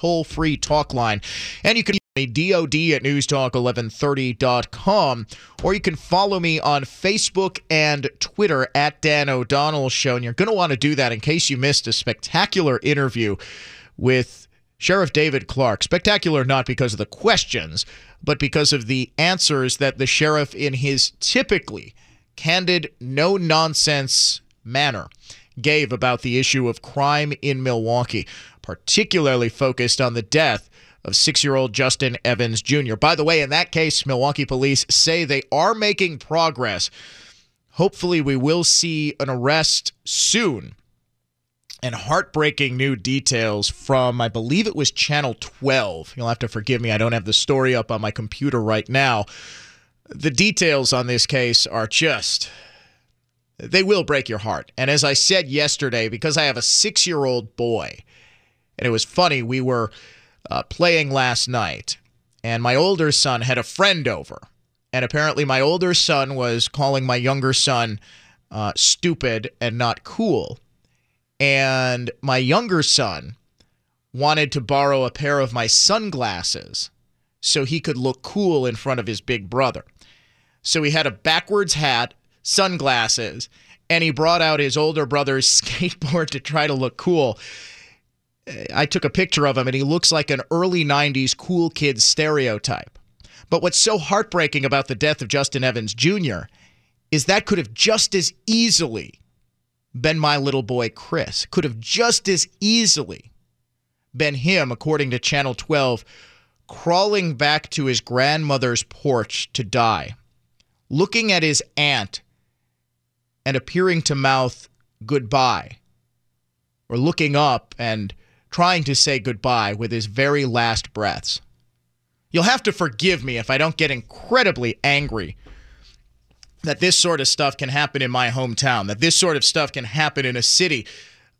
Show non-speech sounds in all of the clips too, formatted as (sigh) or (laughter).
Toll free talk line, and you can email me DOD at newstalk1130.com, or you can follow me on Facebook and Twitter at Dan O'Donnell Show. And you're going to want to do that in case you missed a spectacular interview with Sheriff David Clarke. Spectacular not because of the questions, but because of the answers that the sheriff, in his typically candid, no nonsense manner, gave about the issue of crime in Milwaukee, particularly focused on the death of six year old Justin Evans Jr. By the way, in that case, Milwaukee police say they are making progress. Hopefully, we will see an arrest soon and heartbreaking new details from, I believe it was Channel 12. You'll have to forgive me, I don't have the story up on my computer right now. The details on this case are just, they will break your heart. And as I said yesterday, because I have a six year old boy, and it was funny, we were uh, playing last night, and my older son had a friend over. And apparently, my older son was calling my younger son uh, stupid and not cool and my younger son wanted to borrow a pair of my sunglasses so he could look cool in front of his big brother. So he had a backwards hat, sunglasses, and he brought out his older brother's (laughs) skateboard to try to look cool. I took a picture of him and he looks like an early 90s cool kid stereotype. But what's so heartbreaking about the death of Justin Evans Jr. is that could have just as easily been my little boy Chris. Could have just as easily been him, according to Channel 12, crawling back to his grandmother's porch to die, looking at his aunt and appearing to mouth goodbye, or looking up and trying to say goodbye with his very last breaths. You'll have to forgive me if I don't get incredibly angry that this sort of stuff can happen in my hometown, that this sort of stuff can happen in a city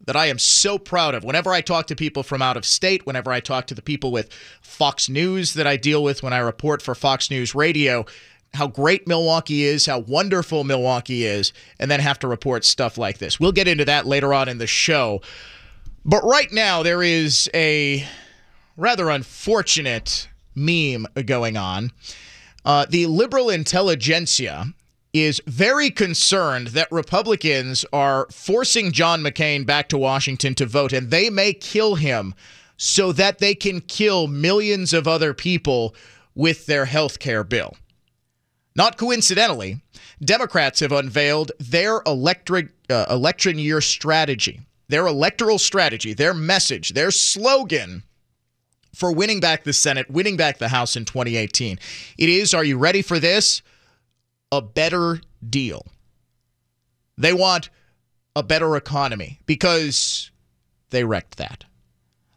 that I am so proud of. Whenever I talk to people from out of state, whenever I talk to the people with Fox News that I deal with when I report for Fox News Radio, how great Milwaukee is, how wonderful Milwaukee is, and then have to report stuff like this. We'll get into that later on in the show. But right now, there is a rather unfortunate meme going on. Uh, the liberal intelligentsia is very concerned that Republicans are forcing John McCain back to Washington to vote, and they may kill him so that they can kill millions of other people with their health care bill. Not coincidentally, Democrats have unveiled their electric, uh, election year strategy, their electoral strategy, their message, their slogan for winning back the Senate, winning back the House in 2018. It is, are you ready for this? a better deal. They want a better economy because they wrecked that.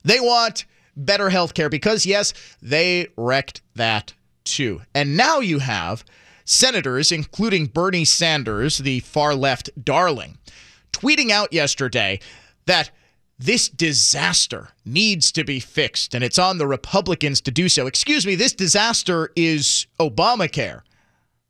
They want better health care because, yes, they wrecked that too. And now you have senators, including Bernie Sanders, the far left darling, tweeting out yesterday that this disaster needs to be fixed and it's on the Republicans to do so. Excuse me, this disaster is Obamacare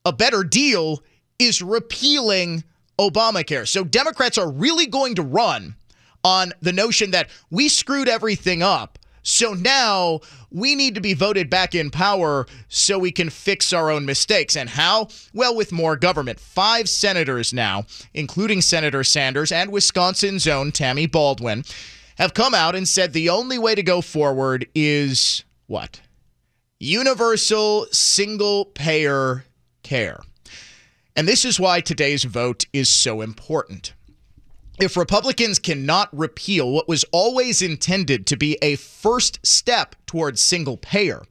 a better deal is repealing Obamacare. So Democrats are really going to run on the notion that we screwed everything up. So now we need to be voted back in power so we can fix our own mistakes. And how? Well, with more government. Five senators now, including Senator Sanders and Wisconsin's own Tammy Baldwin, have come out and said the only way to go forward is what? Universal single payer care. And this is why today's vote is so important. If Republicans cannot repeal what was always intended to be a first step towards single payer,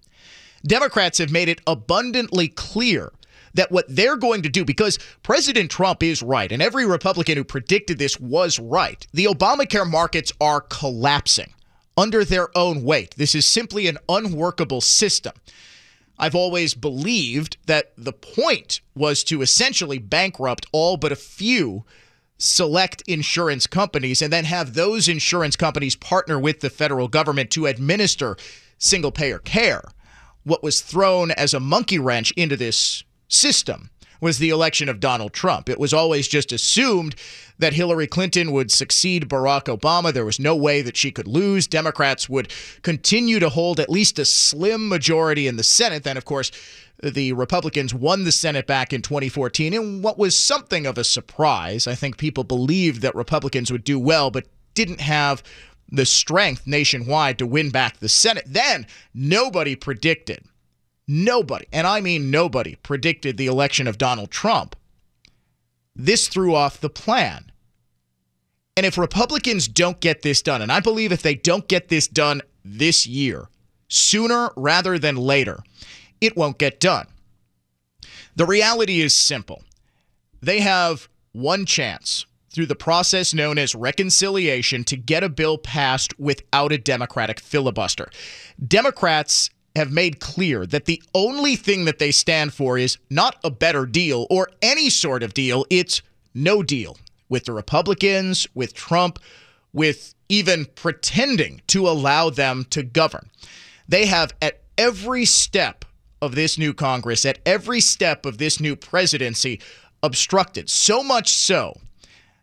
Democrats have made it abundantly clear that what they're going to do, because President Trump is right, and every Republican who predicted this was right, the Obamacare markets are collapsing. under their own weight. This is simply an unworkable system. I've always believed that the point was to essentially bankrupt all but a few select insurance companies and then have those insurance companies partner with the federal government to administer single payer care. What was thrown as a monkey wrench into this system was the election of Donald Trump. It was always just assumed that Hillary Clinton would succeed Barack Obama. There was no way that she could lose. Democrats would continue to hold at least a slim majority in the Senate. Then, of course, the Republicans won the Senate back in 2014 in what was something of a surprise. I think people believed that Republicans would do well, but didn't have the strength nationwide to win back the Senate. Then nobody predicted Nobody, and I mean nobody, predicted the election of Donald Trump. This threw off the plan. And if Republicans don't get this done, and I believe if they don't get this done this year, sooner rather than later, it won't get done. The reality is simple they have one chance through the process known as reconciliation to get a bill passed without a Democratic filibuster. Democrats have made clear that the only thing that they stand for is not a better deal or any sort of deal, it's no deal with the Republicans, with Trump, with even pretending to allow them to govern. They have at every step of this new Congress, at every step of this new presidency, obstructed. So much so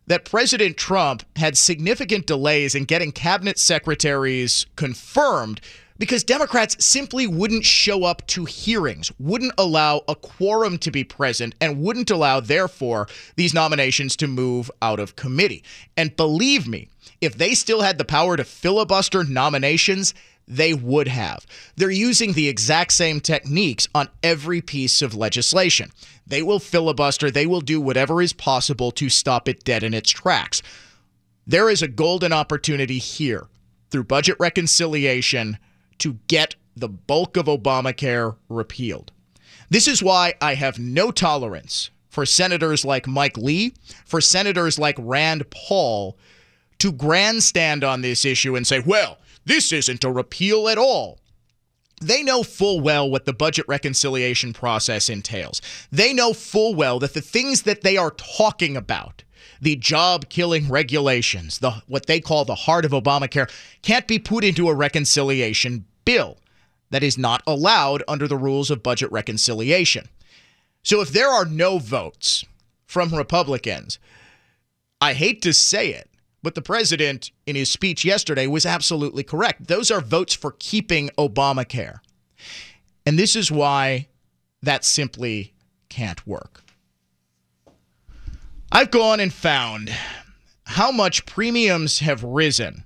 that President Trump had significant delays in getting cabinet secretaries confirmed because Democrats simply wouldn't show up to hearings, wouldn't allow a quorum to be present, and wouldn't allow, therefore, these nominations to move out of committee. And believe me, if they still had the power to filibuster nominations, they would have. They're using the exact same techniques on every piece of legislation. They will filibuster, they will do whatever is possible to stop it dead in its tracks. There is a golden opportunity here through budget reconciliation to get the bulk of Obamacare repealed. This is why I have no tolerance for senators like Mike Lee, for senators like Rand Paul to grandstand on this issue and say, well, this isn't a repeal at all. They know full well what the budget reconciliation process entails. They know full well that the things that they are talking about, the job killing regulations, the what they call the heart of Obamacare, can't be put into a reconciliation bill that is not allowed under the rules of budget reconciliation. So if there are no votes from Republicans, I hate to say it, but the president in his speech yesterday was absolutely correct. Those are votes for keeping Obamacare. And this is why that simply can't work. I've gone and found how much premiums have risen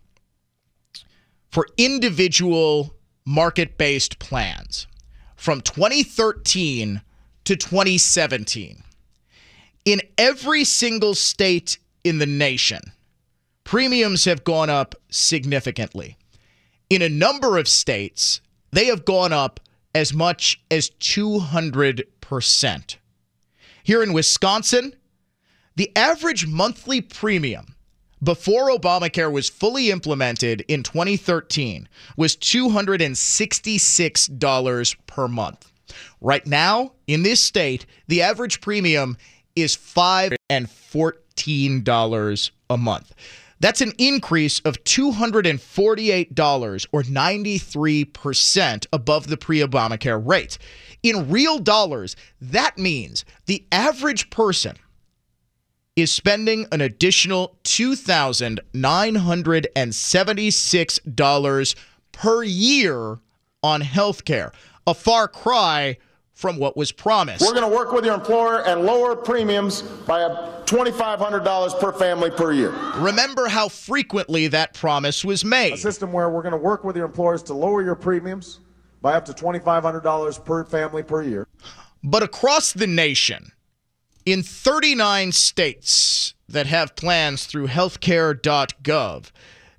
for individual market based plans from 2013 to 2017. In every single state in the nation, premiums have gone up significantly. In a number of states, they have gone up as much as 200%. Here in Wisconsin, the average monthly premium before Obamacare was fully implemented in 2013 was $266 per month. Right now, in this state, the average premium is $514 a month. That's an increase of $248 or 93% above the pre Obamacare rate. In real dollars, that means the average person is spending an additional $2,976 per year on health care, a far cry from what was promised. We're going to work with your employer and lower premiums by $2,500 per family per year. Remember how frequently that promise was made. A system where we're going to work with your employers to lower your premiums by up to $2,500 per family per year. But across the nation, in 39 states that have plans through healthcare.gov,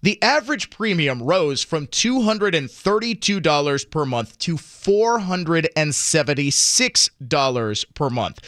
the average premium rose from $232 per month to $476 per month,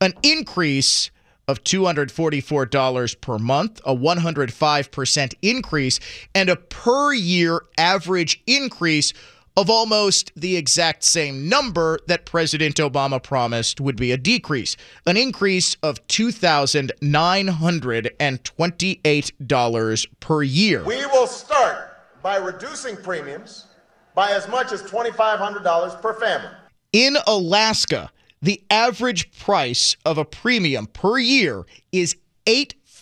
an increase of $244 per month, a 105% increase, and a per year average increase of almost the exact same number that President Obama promised would be a decrease, an increase of $2,928 per year. We will start by reducing premiums by as much as $2,500 per family. In Alaska, the average price of a premium per year is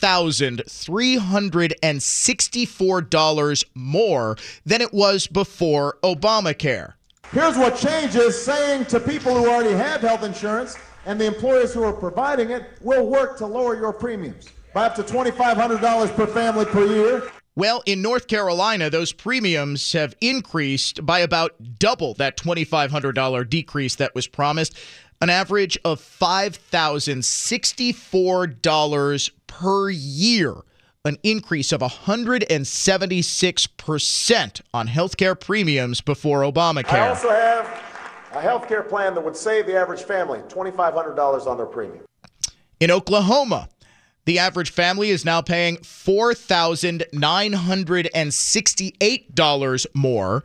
$8,364 more than it was before Obamacare. Here's what changes saying to people who already have health insurance and the employers who are providing it, we'll work to lower your premiums by up to $2,500 per family per year. Well, in North Carolina, those premiums have increased by about double that $2,500 decrease that was promised, an average of $5,064 per year, an increase of 176% on healthcare premiums before Obamacare. I also have a health care plan that would save the average family $2,500 on their premium. In Oklahoma, the average family is now paying $4,968 more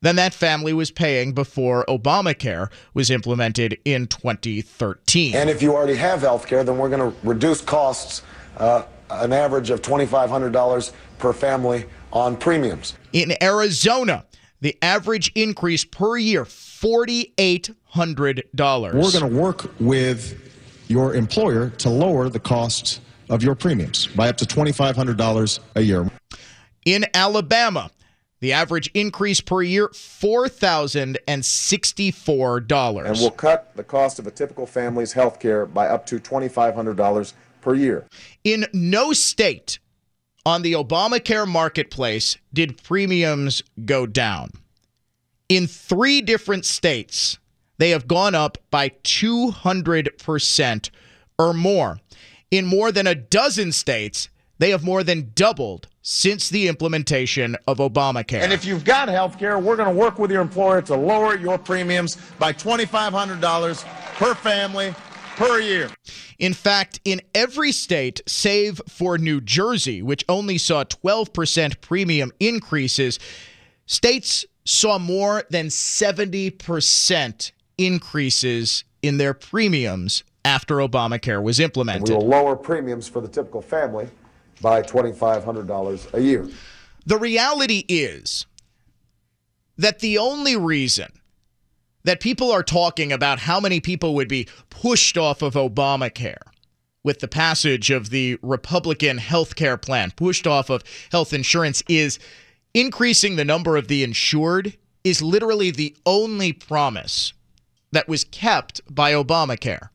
than that family was paying before Obamacare was implemented in 2013. And if you already have health care, then we're going to reduce costs uh, an average of $2,500 per family on premiums. In Arizona, the average increase per year $4,800. We're going to work with your employer to lower the cost of your premiums by up to $2,500 a year. In Alabama, the average increase per year $4,064. And we'll cut the cost of a typical family's health care by up to $2,500 per year. In no state on the Obamacare marketplace did premiums go down. In three different states, they have gone up by 200% or more. In more than a dozen states, they have more than doubled since the implementation of Obamacare. And if you've got health care, we're going to work with your employer to lower your premiums by $2,500 per family per year. In fact, in every state, save for New Jersey, which only saw 12% premium increases, states saw more than 70% increases in their premiums after Obamacare was implemented. We will lower premiums for the typical family by $2,500 a year. The reality is that the only reason that people are talking about how many people would be pushed off of Obamacare with the passage of the Republican health care plan, pushed off of health insurance, is increasing the number of the insured, is literally the only promise that was kept by Obamacare.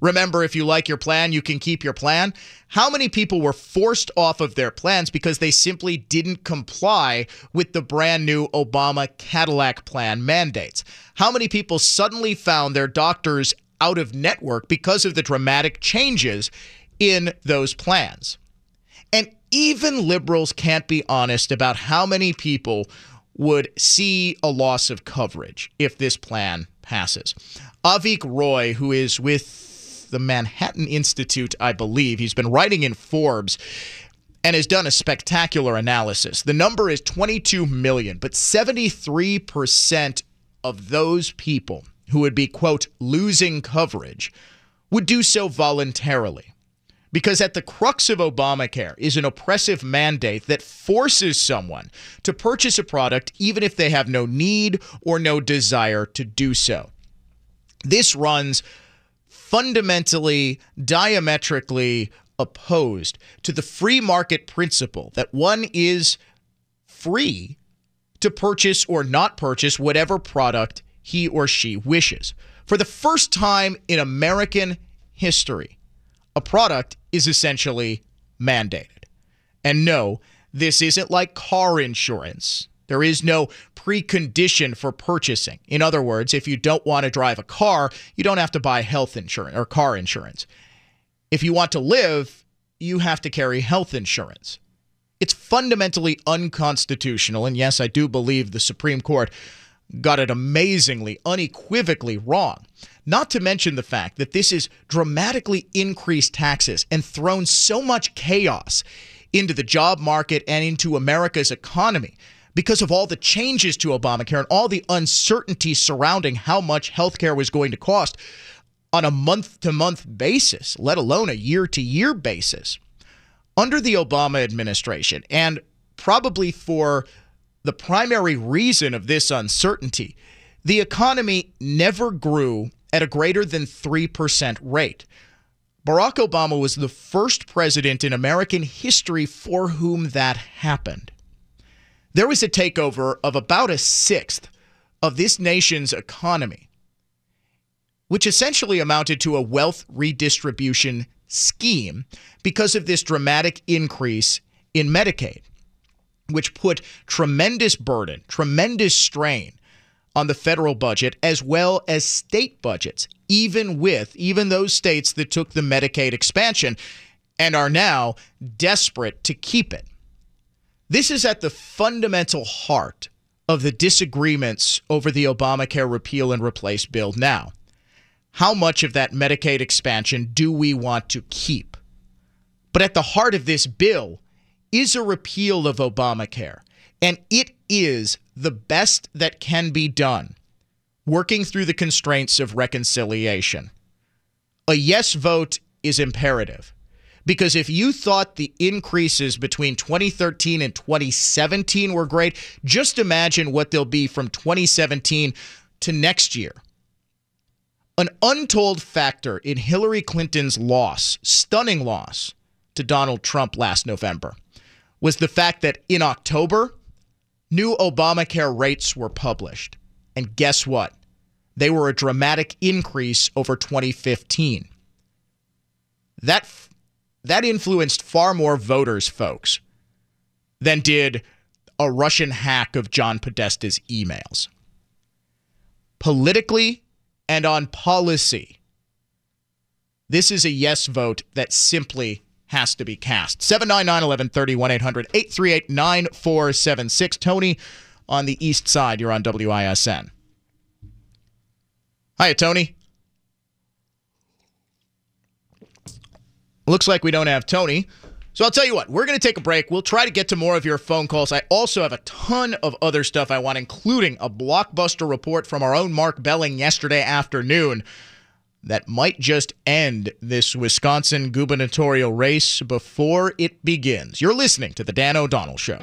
Remember, if you like your plan, you can keep your plan. How many people were forced off of their plans because they simply didn't comply with the brand new Obama Cadillac plan mandates? How many people suddenly found their doctors out of network because of the dramatic changes in those plans? And even liberals can't be honest about how many people would see a loss of coverage if this plan passes. Avik Roy, who is with the Manhattan Institute, I believe, he's been writing in Forbes and has done a spectacular analysis. The number is 22 million, but 73% of those people who would be, quote, losing coverage would do so voluntarily. Because at the crux of Obamacare is an oppressive mandate that forces someone to purchase a product even if they have no need or no desire to do so. This runs fundamentally, diametrically opposed to the free market principle that one is free to purchase or not purchase whatever product he or she wishes. For the first time in American history, a product is essentially mandated. And no, this isn't like car insurance. There is no precondition for purchasing. In other words, if you don't want to drive a car, you don't have to buy health insurance or car insurance. If you want to live, you have to carry health insurance. It's fundamentally unconstitutional. And yes, I do believe the Supreme Court got it amazingly, unequivocally wrong. Not to mention the fact that this has dramatically increased taxes and thrown so much chaos into the job market and into America's economy because of all the changes to Obamacare and all the uncertainty surrounding how much healthcare was going to cost on a month to month basis, let alone a year to year basis. Under the Obama administration, and probably for the primary reason of this uncertainty, the economy never grew at a greater than 3% rate. Barack Obama was the first president in American history for whom that happened. There was a takeover of about a sixth of this nation's economy, which essentially amounted to a wealth redistribution scheme because of this dramatic increase in Medicaid, which put tremendous burden, tremendous strain on the federal budget as well as state budgets, even with even those states that took the Medicaid expansion and are now desperate to keep it. This is at the fundamental heart of the disagreements over the Obamacare repeal and replace bill now. How much of that Medicaid expansion do we want to keep? But at the heart of this bill is a repeal of Obamacare, and it is the best that can be done, working through the constraints of reconciliation. A yes vote is imperative. Because if you thought the increases between 2013 and 2017 were great, just imagine what they'll be from 2017 to next year. An untold factor in Hillary Clinton's loss, stunning loss to Donald Trump last November, was the fact that in October, new Obamacare rates were published. And guess what? They were a dramatic increase over 2015. That that influenced far more voters, folks, than did a Russian hack of John Podesta's emails. Politically and on policy, this is a yes vote that simply has to be cast. 799 1130 1 800 838 9476. Tony on the east side. You're on WISN. Hiya, Tony. Looks like we don't have Tony. So I'll tell you what, we're going to take a break. We'll try to get to more of your phone calls. I also have a ton of other stuff I want, including a blockbuster report from our own Mark Belling yesterday afternoon that might just end this Wisconsin gubernatorial race before it begins. You're listening to The Dan O'Donnell Show.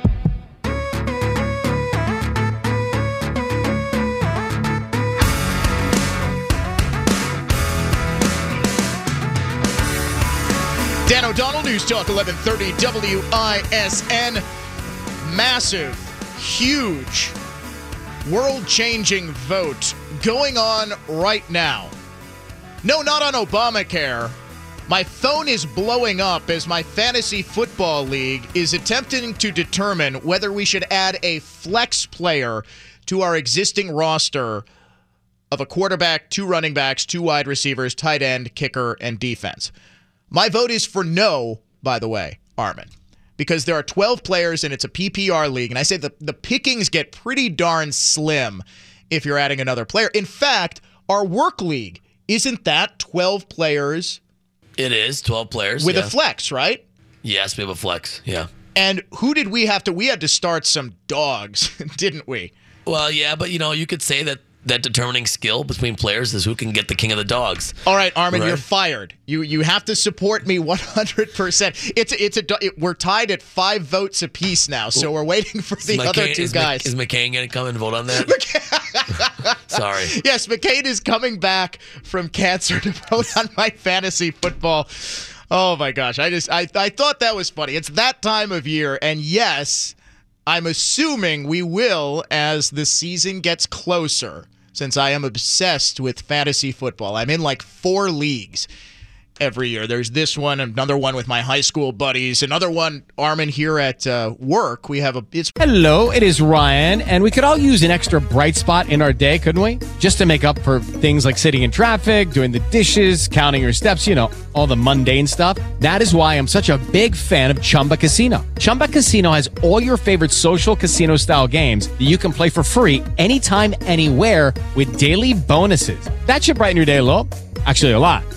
Dan O'Donnell, News Talk 1130 WISN. Massive, huge, world changing vote going on right now. No, not on Obamacare. My phone is blowing up as my fantasy football league is attempting to determine whether we should add a flex player to our existing roster of a quarterback, two running backs, two wide receivers, tight end, kicker, and defense. My vote is for no, by the way, Armin, because there are 12 players and it's a PPR league. And I say the, the pickings get pretty darn slim if you're adding another player. In fact, our work league, isn't that 12 players? It is 12 players. With yeah. a flex, right? Yes, we have a flex. Yeah. And who did we have to? We had to start some dogs, (laughs) didn't we? Well, yeah, but you know, you could say that that determining skill between players is who can get the king of the dogs. All right, Armin, Right. you're fired. You you have to support me (laughs) 100%. It's it's a it, we're tied at 5 votes apiece now, so we're waiting for the Is other two is Mc- guys. is McCain going to come and vote on that? (laughs) Sorry. yes, McCain is coming back from cancer to vote on my fantasy football. Oh my gosh, I just I I thought that was funny. It's that time of year and yes, I'm assuming we will as the season gets closer since I am obsessed with fantasy football. I'm in like 4 leagues. Every year. There's this one, another one with my high school buddies, another one, Armin, here at uh, work. We have a. It's Hello, it is Ryan, and we could all use an extra bright spot in our day, couldn't we? Just to make up for things like sitting in traffic, doing the dishes, counting your steps, you know, all the mundane stuff. That is why I'm such a big fan of Chumba Casino. Chumba Casino has all your favorite social casino style games that you can play for free anytime, anywhere with daily bonuses. That should brighten your day a little. Actually, a lot.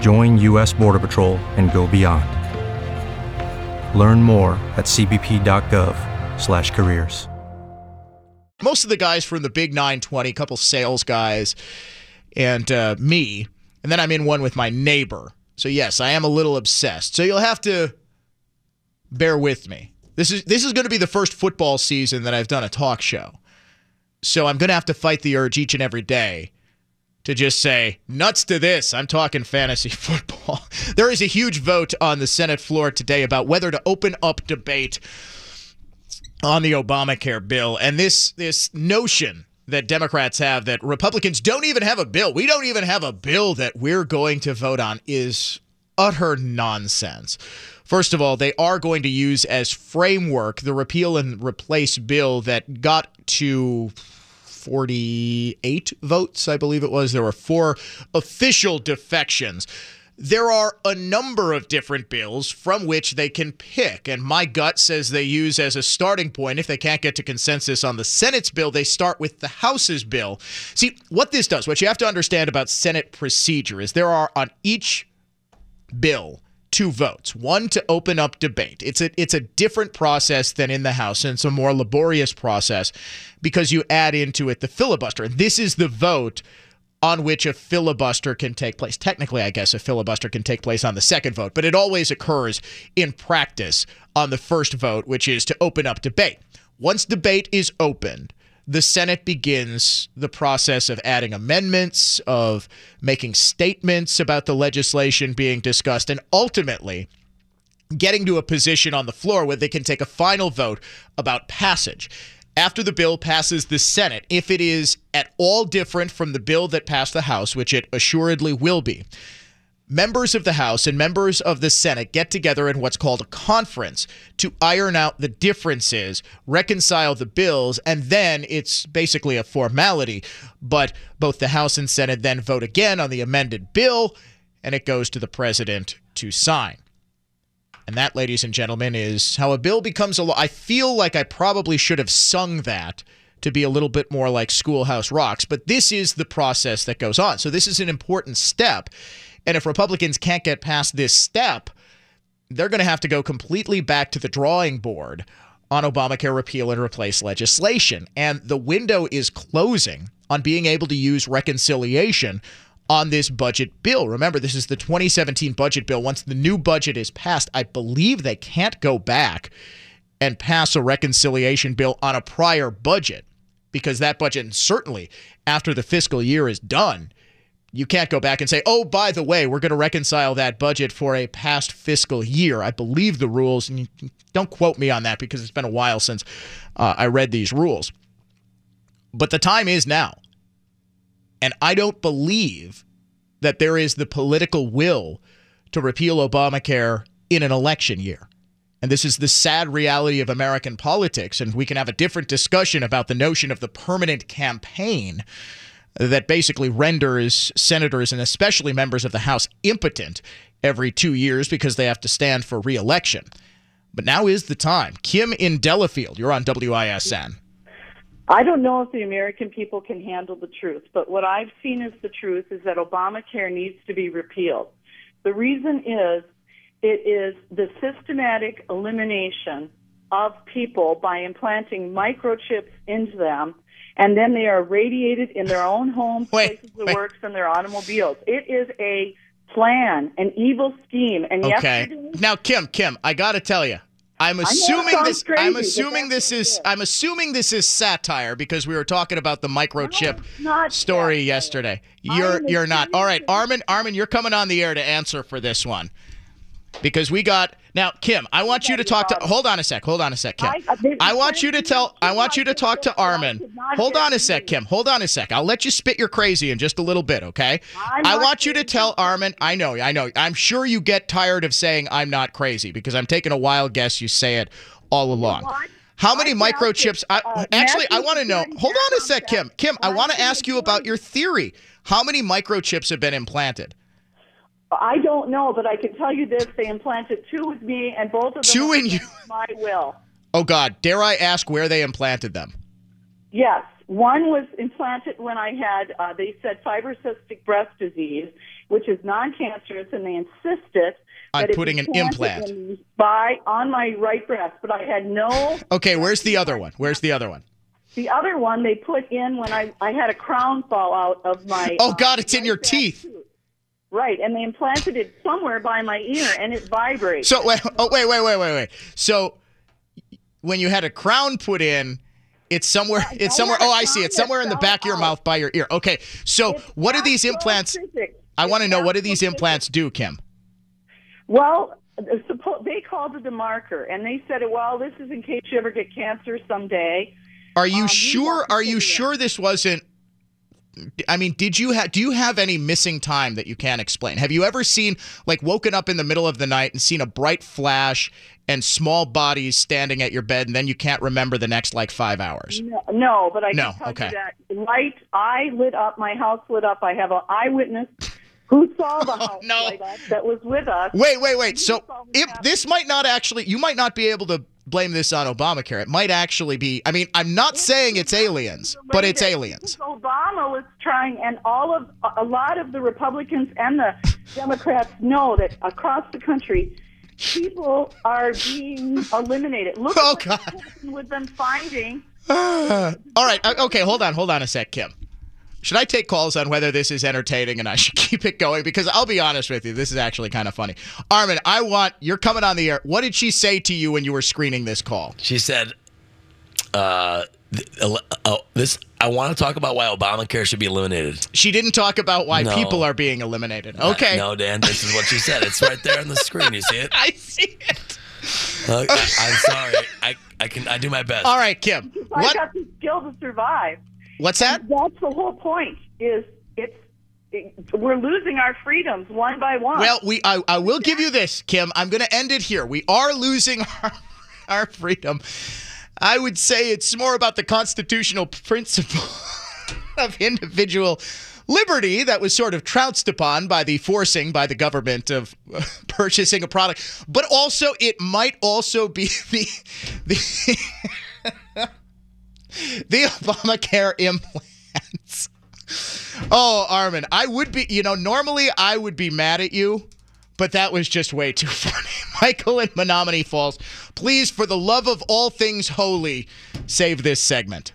join U.S. Border Patrol and go beyond. Learn more at cbp.gov/careers. most of the guys from the Big 920, a couple sales guys, and uh, me. And then I'm in one with my neighbor. So, yes, I am a little obsessed. So, you'll have to bear with me. This is this is going to be the first football season that I've done a talk show. So I'm going to have to fight the urge each and every day to just say nuts to this. I'm talking fantasy (laughs) football. there is a huge vote on the Senate floor today about whether to open up debate on the Obamacare bill and this this notion that Democrats have that Republicans don't even have a bill. We don't even have a bill that we're going to vote on is utter nonsense. First of all, they are going to use as framework the repeal and replace bill that got to 48 votes, I believe it was. There were four official defections. There are a number of different bills from which they can pick, and my gut says they use as a starting point. If they can't get to consensus on the Senate's bill, they start with the House's bill. See, what this does, what you have to understand about Senate procedure is there are on each bill two votes one to open up debate. It's a it's a different process than in the house and it's a more laborious process because you add into it the filibuster. And this is the vote on which a filibuster can take place. Technically i guess a filibuster can take place on the second vote but it always occurs in practice on the first vote which is to open up debate. Once debate is opened the Senate begins the process of adding amendments, of making statements about the legislation being discussed, and ultimately getting to a position on the floor where they can take a final vote about passage. After the bill passes the Senate, if it is at all different from the bill that passed the House, which it assuredly will be, members of the House and members of the Senate get together in what's called a conference to iron out the differences, reconcile the bills, and then it's basically a formality. But both the House and Senate then vote again on the amended bill, and it goes to the president to sign. And that, ladies and gentlemen, is how a bill becomes a law. I feel like I probably should have sung that to be a little bit more like Schoolhouse Rocks, but this is the process that goes on. So this is an important step. And if Republicans can't get past this step, they're going to have to go completely back to the drawing board on Obamacare repeal and replace legislation. And the window is closing on being able to use reconciliation on this budget bill. Remember, this is the 2017 budget bill. Once the new budget is passed, I believe they can't go back and pass a reconciliation bill on a prior budget because that budget, and certainly after the fiscal year is done, you can't go back and say, oh, by the way, we're going to reconcile that budget for a past fiscal year. I believe the rules, and don't quote me on that because it's been a while since uh, I read these rules. But the time is now. And I don't believe that there is the political will to repeal Obamacare in an election year. And this is the sad reality of American politics. And we can have a different discussion about the notion of the permanent campaign that basically renders senators and especially members of the House impotent every two years because they have to stand for reelection. But now is the time. Kim in Delafield, you're on WISN. I don't know if the American people can handle the truth, but what I've seen as the truth is that Obamacare needs to be repealed. The reason is it is the systematic elimination of people by implanting microchips into them, and then they are radiated in their own homes, Wait, places of wait. works, and their automobiles. It is a plan, an evil scheme. And Okay. Now, Kim, Kim, I got to tell you. I'm assuming this. crazy, I'm assuming this is. I'm assuming this is satire because we were talking about the microchip story yesterday. You're you're not. All right, Armin. Armin, you're coming on the air to answer for this one because we got now. Kim, I want you to talk to. Hold on a sec. Hold on a sec, Kim. I- uh, want you to tell. I want you to talk to Armin. Hold on a sec, Kim. Hold on a sec. I'll let you spit your crazy in just a little bit, okay? I want you to tell Armin. I know. I know. I'm sure you get tired of saying I'm not crazy because I'm taking a wild guess you say it all along. How many microchips? I, uh, actually, I want to know. Hold on a sec, Kim. Kim, I want to ask you about your theory. How many microchips have been implanted? I don't know, but I can tell you this: they implanted two with me, and both of them Two in you. My will. Oh God, dare I ask where they implanted them? Yes, one was implanted when I had. Uh, they said fibrocystic breast disease, which is non-cancerous, and they insisted On putting an implant. in by on my right breast, but I had no. Okay, where's the other one? Where's the other one? The other one they put in when I I had a crown fall out of my. Oh God, it's in your teeth. Right, and they implanted it somewhere by my ear, and it vibrates. So wait, oh wait, wait, wait, wait, wait. So when you had a crown put in, it's somewhere. It's somewhere. Oh, I see. It's somewhere in the back of your mouth by your ear. Okay. So what do these implants? I want to know what do these implants do, Kim? Well, they called it a marker, and they said, "Well, this is in case you ever get cancer someday." Are you um, sure? Are you sure this wasn't? I mean, did you have? Do you have any missing time that you can't explain? Have you ever seen like woken up in the middle of the night and seen a bright flash and small bodies standing at your bed, and then you can't remember the next like five hours? No, no but I No, can tell okay. you that light. I lit up. My house lit up. I have an eyewitness who saw the (laughs) house light up that was with us. Wait, wait, wait. So if this might not actually, you might not be able to blame this on Obamacare. It might actually be. I mean, I'm not saying it's aliens, but it's aliens. Obama was trying, and all of a lot of the Republicans and the Democrats know that across the country, people are being eliminated. Look Oh, happened with them finding. (sighs) All right. uh, Okay. Hold on. Hold on a sec, Kim. Should I take calls on whether this is entertaining and I should (laughs) keep it going? Because I'll be honest with you, this is actually kind of funny. Armin, I want you're coming on the air. What did she say to you when you were screening this call? She said, uh, uh, oh, "This I want to talk about why Obamacare should be eliminated." She didn't talk about why No. people are being eliminated. Uh, Okay. no, Dan, this is what she said. It's right there on the screen. You see it? (laughs) I see it. Look, I, I'm sorry. I, I can I do my best. All right, Kim. I What? got the skill to survive. What's that? That's the whole point. Is it's we're losing our freedoms one by one. Well, we I, I will give you this, Kim. I'm going to end it here. We are losing (laughs) our, our freedom. I would say it's more about the constitutional principle (laughs) of individual liberty that was sort of trounced upon by the forcing by the government of uh, (laughs) purchasing a product, but also it might also be the the (laughs) the Obamacare implants. Oh, Armin, I would be, you know, normally I would be mad at you, but that was just way too (laughs) funny. Michael in Menomonee Falls, please, for the love of all things holy, save this segment.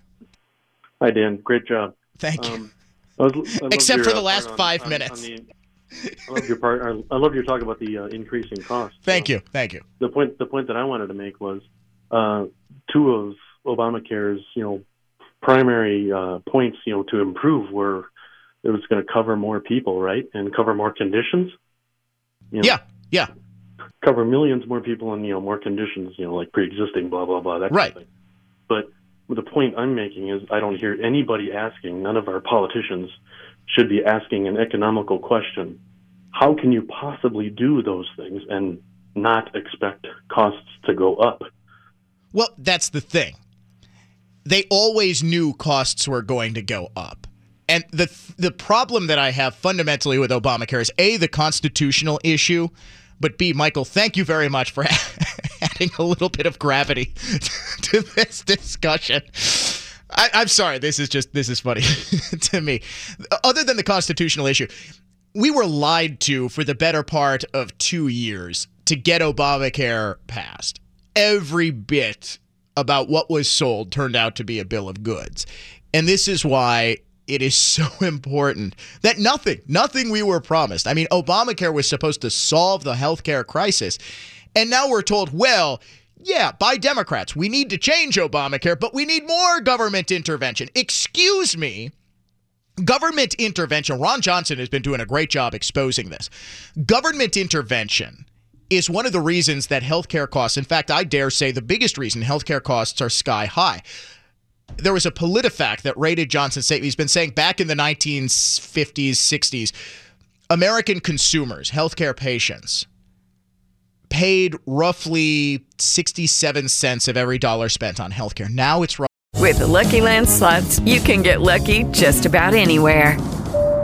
Hi, Dan. Great job. Thank you. Um, I was, I (laughs) Except for uh, the last on- five on- minutes. on the- I love your part. I love your talk about the uh, increasing cost. Thank you. Thank you. The point, the point that I wanted to make was uh, two of Obamacare's, you know, primary uh, points, you know, to improve were it was going to cover more people, right, and cover more conditions. You know, Yeah. Yeah. cover millions more people and you know more conditions, you know, like pre-existing, blah blah blah, that kind Right. of thing. But the point I'm making is I don't hear anybody asking. None of our politicians should be asking an economical question. How can you possibly do those things and not expect costs to go up? Well, that's the thing. They always knew costs were going to go up. And the the problem that I have fundamentally with Obamacare is A, the constitutional issue, but B, Michael, thank you very much for (laughs) adding a little bit of gravity (laughs) to this discussion. I, I'm sorry, this is just this is funny (laughs) to me. Other than the constitutional issue, we were lied to for the better part of two years to get Obamacare passed. Every bit about what was sold turned out to be a bill of goods. And this is why it is (laughs) so important that nothing, nothing we were promised. I mean, Obamacare was supposed to solve the healthcare crisis. And now we're told, well, yeah, by Democrats, we need to change Obamacare, but we need more government intervention. Excuse me. Government intervention, Ron Johnson has been doing a great job exposing this. Government intervention is one of the reasons that healthcare costs, in fact, I dare say the biggest reason healthcare costs are sky high. There was a PolitiFact that rated Johnson say he's been saying back in the 1950s, 60s, American consumers, healthcare patients, paid roughly 67 cents of every dollar spent on healthcare. Now it's With the Lucky Land slots, you can get lucky just about anywhere.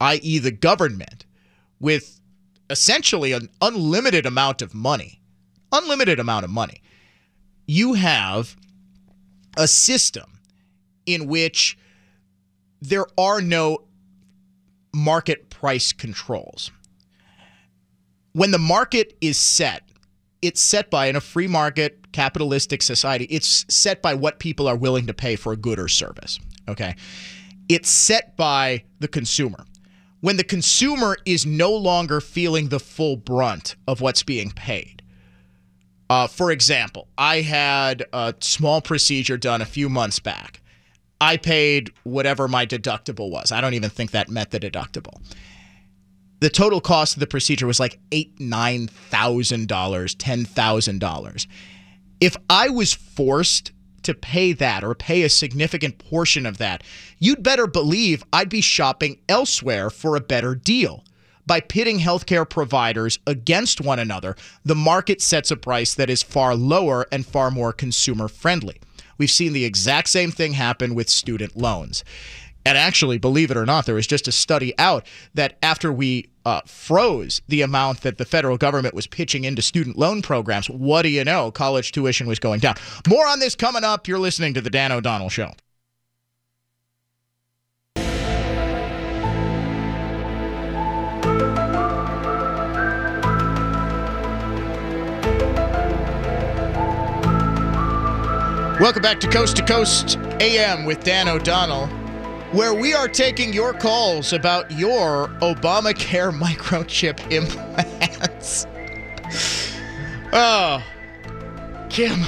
i.e., the government, with essentially an unlimited amount of money, unlimited amount of money, you have a system in which there are no market price controls. When the market is set, it's set by in a free market capitalistic society, it's set by what people are willing to pay for a good or service. Okay. It's set by the consumer. When the consumer is no longer feeling the full brunt of what's being paid. Uh, for example, I had a small procedure done a few months back. I paid whatever my deductible was. I don't even think that met the deductible the total cost of the procedure was like eight, nine thousand dollars, ten thousand dollars. If I was forced to pay that or pay a significant portion of that, you'd better believe I'd be shopping elsewhere for a better deal. By pitting healthcare providers against one another, the market sets a price that is far lower and far more consumer friendly. We've seen the exact same thing happen with student loans. And actually, believe it or not, there was just a study out that after we uh, froze the amount that the federal government was pitching into student loan programs, what do you know? College tuition was going down. More on this coming up. You're listening to The Dan O'Donnell Show. Welcome back to Coast to Coast AM with Dan O'Donnell where we are taking your calls about your Obamacare (laughs) microchip implants. (laughs) oh, Kim.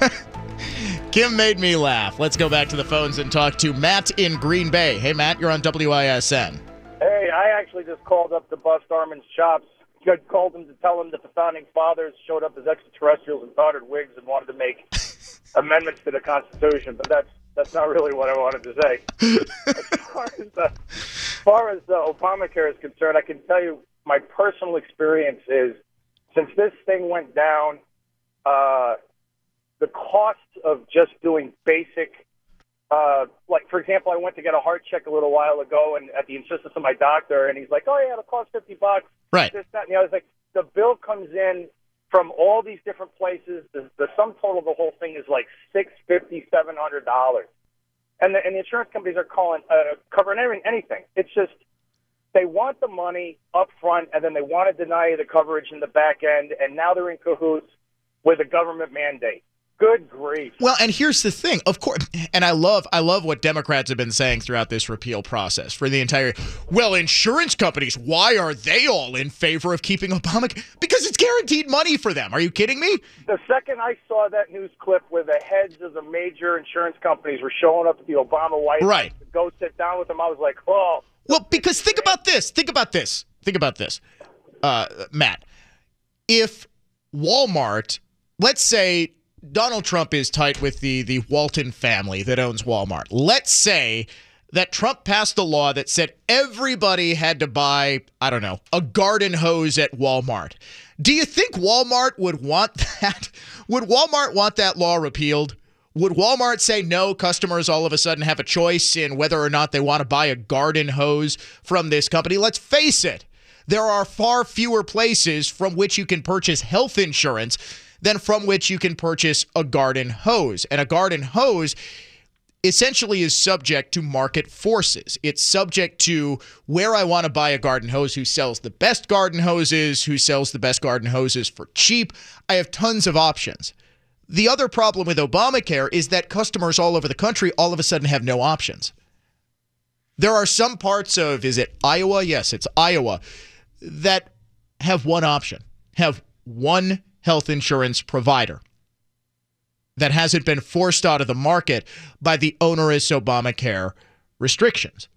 (laughs) Kim made me laugh. Let's go back to the phones and talk to Matt in Green Bay. Hey, Matt, you're on WISN. Hey, I actually just called up to bust Armin's chops. I called him to tell him that the founding fathers showed up as extraterrestrials in powdered wigs and wanted to make amendments to the Constitution, but that's that's not really what I wanted to say. as far as, uh, as far as uh, Obamacare is concerned, I can tell you my personal experience is since this thing went down, uh, the cost of just doing basic, uh, like for example, I went to get a heart check a little while ago, and at the insistence of my doctor, and he's like, "Oh yeah, it'll cost fifty bucks." Right. This, that, and the other. Like, the bill comes in from all these different places. The, the sum total of the whole thing is like six fifty, seven hundred dollars, and the, and the insurance companies are calling uh, covering everything, anything. It's just they want the money up front, and then they want to deny you the coverage in the back end, and now they're in cahoots with a government mandate. Good grief. Well, and here's the thing, of course, and I love I love what Democrats have been saying throughout this repeal process for the entire well, insurance companies, why are they all in favor of keeping Obamacare? Because it's guaranteed money for them. Are you kidding me? The second I saw that news clip where the heads of the major insurance companies were showing up at the Obama White House Right. to go sit down with them, I was like, oh. Well, because think about this. Think about this. Think about this. Uh, Matt, if Walmart, let's say Donald Trump is tight with the the Walton family that owns Walmart. Let's say that Trump passed a law that said everybody had to buy, I don't know, a garden hose at Walmart. Do you think Walmart would want (laughs) that? Would Walmart want that law repealed? Would Walmart say no? Customers all of a sudden have a choice in whether or not they want to buy a garden hose from this company. Let's face it, there are far fewer places from which you can purchase health insurance than from which you can purchase a garden hose. And a garden hose essentially is subject to market forces. It's subject to where I want to buy a garden hose, who sells the best garden hoses, who sells the best garden hoses for cheap. I have tons of options. The other problem with Obamacare is that customers all over the country all of a sudden have no options. There are some parts of, is it Iowa? Yes, it's Iowa, that have one option, have one health insurance provider that hasn't been forced out of the market by the onerous Obamacare restrictions.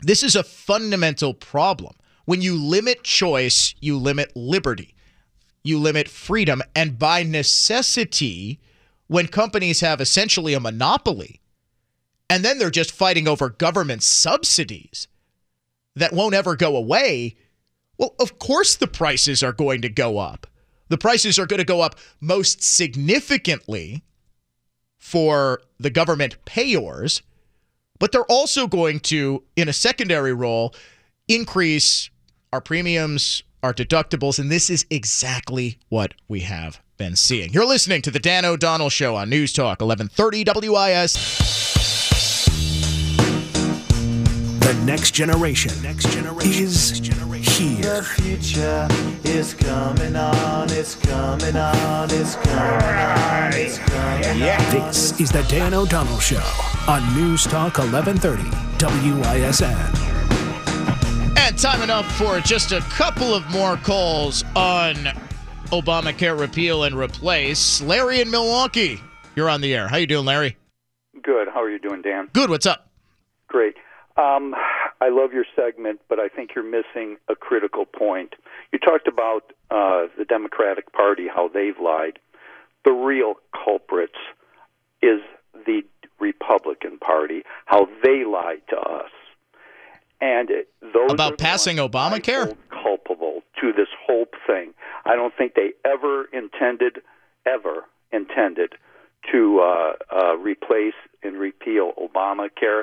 This is a fundamental problem. When you limit choice, you limit liberty, you limit freedom, and by necessity, when companies have essentially a monopoly, and then they're just fighting over government subsidies that won't ever go away, well, of course the prices are going to go up the prices are going to go up most significantly for the government payors, but they're also going to, in a secondary role, increase our premiums, our deductibles, and this is exactly what we have been seeing. You're listening to the Dan O'Donnell Show on News Talk 1130 WIS. The next generation, next generation is here. The future is coming on, it's coming on, it's coming on, it's coming Yeah. This is the Dan O'Donnell Show on News Talk 1130 WISN. And time enough for just a couple of more calls on Obamacare repeal and replace. Larry in Milwaukee, you're on the air. How you doing, Larry? Good. How are you doing, Dan? Good. What's up? Great. Um, I love your segment, but I think you're missing a critical point. You talked about uh, the Democratic Party, how they've lied. The real culprits is the Republican Party, how they lied to us. And those About passing Obamacare? culpable to this whole thing. I don't think they ever intended, ever intended to uh, uh, replace and repeal Obamacare.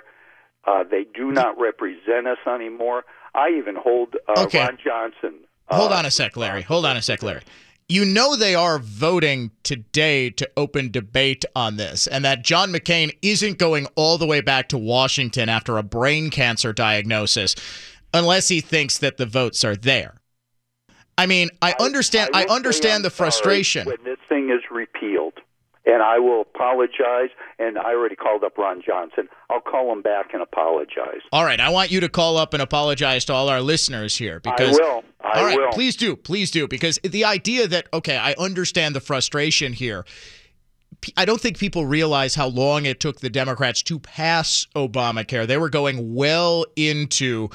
Uh, they do not represent us anymore. I even hold uh, Okay. Ron Johnson. Hold on a sec, Larry. Hold on a sec, Larry. You know they are voting today to open debate on this, and that John McCain isn't going all the way back to Washington after a brain cancer diagnosis unless he thinks that the votes are there. I mean, I understand I, say understand the frustration. when this thing is repealed. And I will apologize. And I already called up Ron Johnson. I'll call him back and apologize. All right, I want you to call up and apologize to all our listeners here because will. I all right, will. please do, please do because the idea that okay, I understand the frustration here. I don't think people realize how long it took the Democrats to pass Obamacare. They were going well into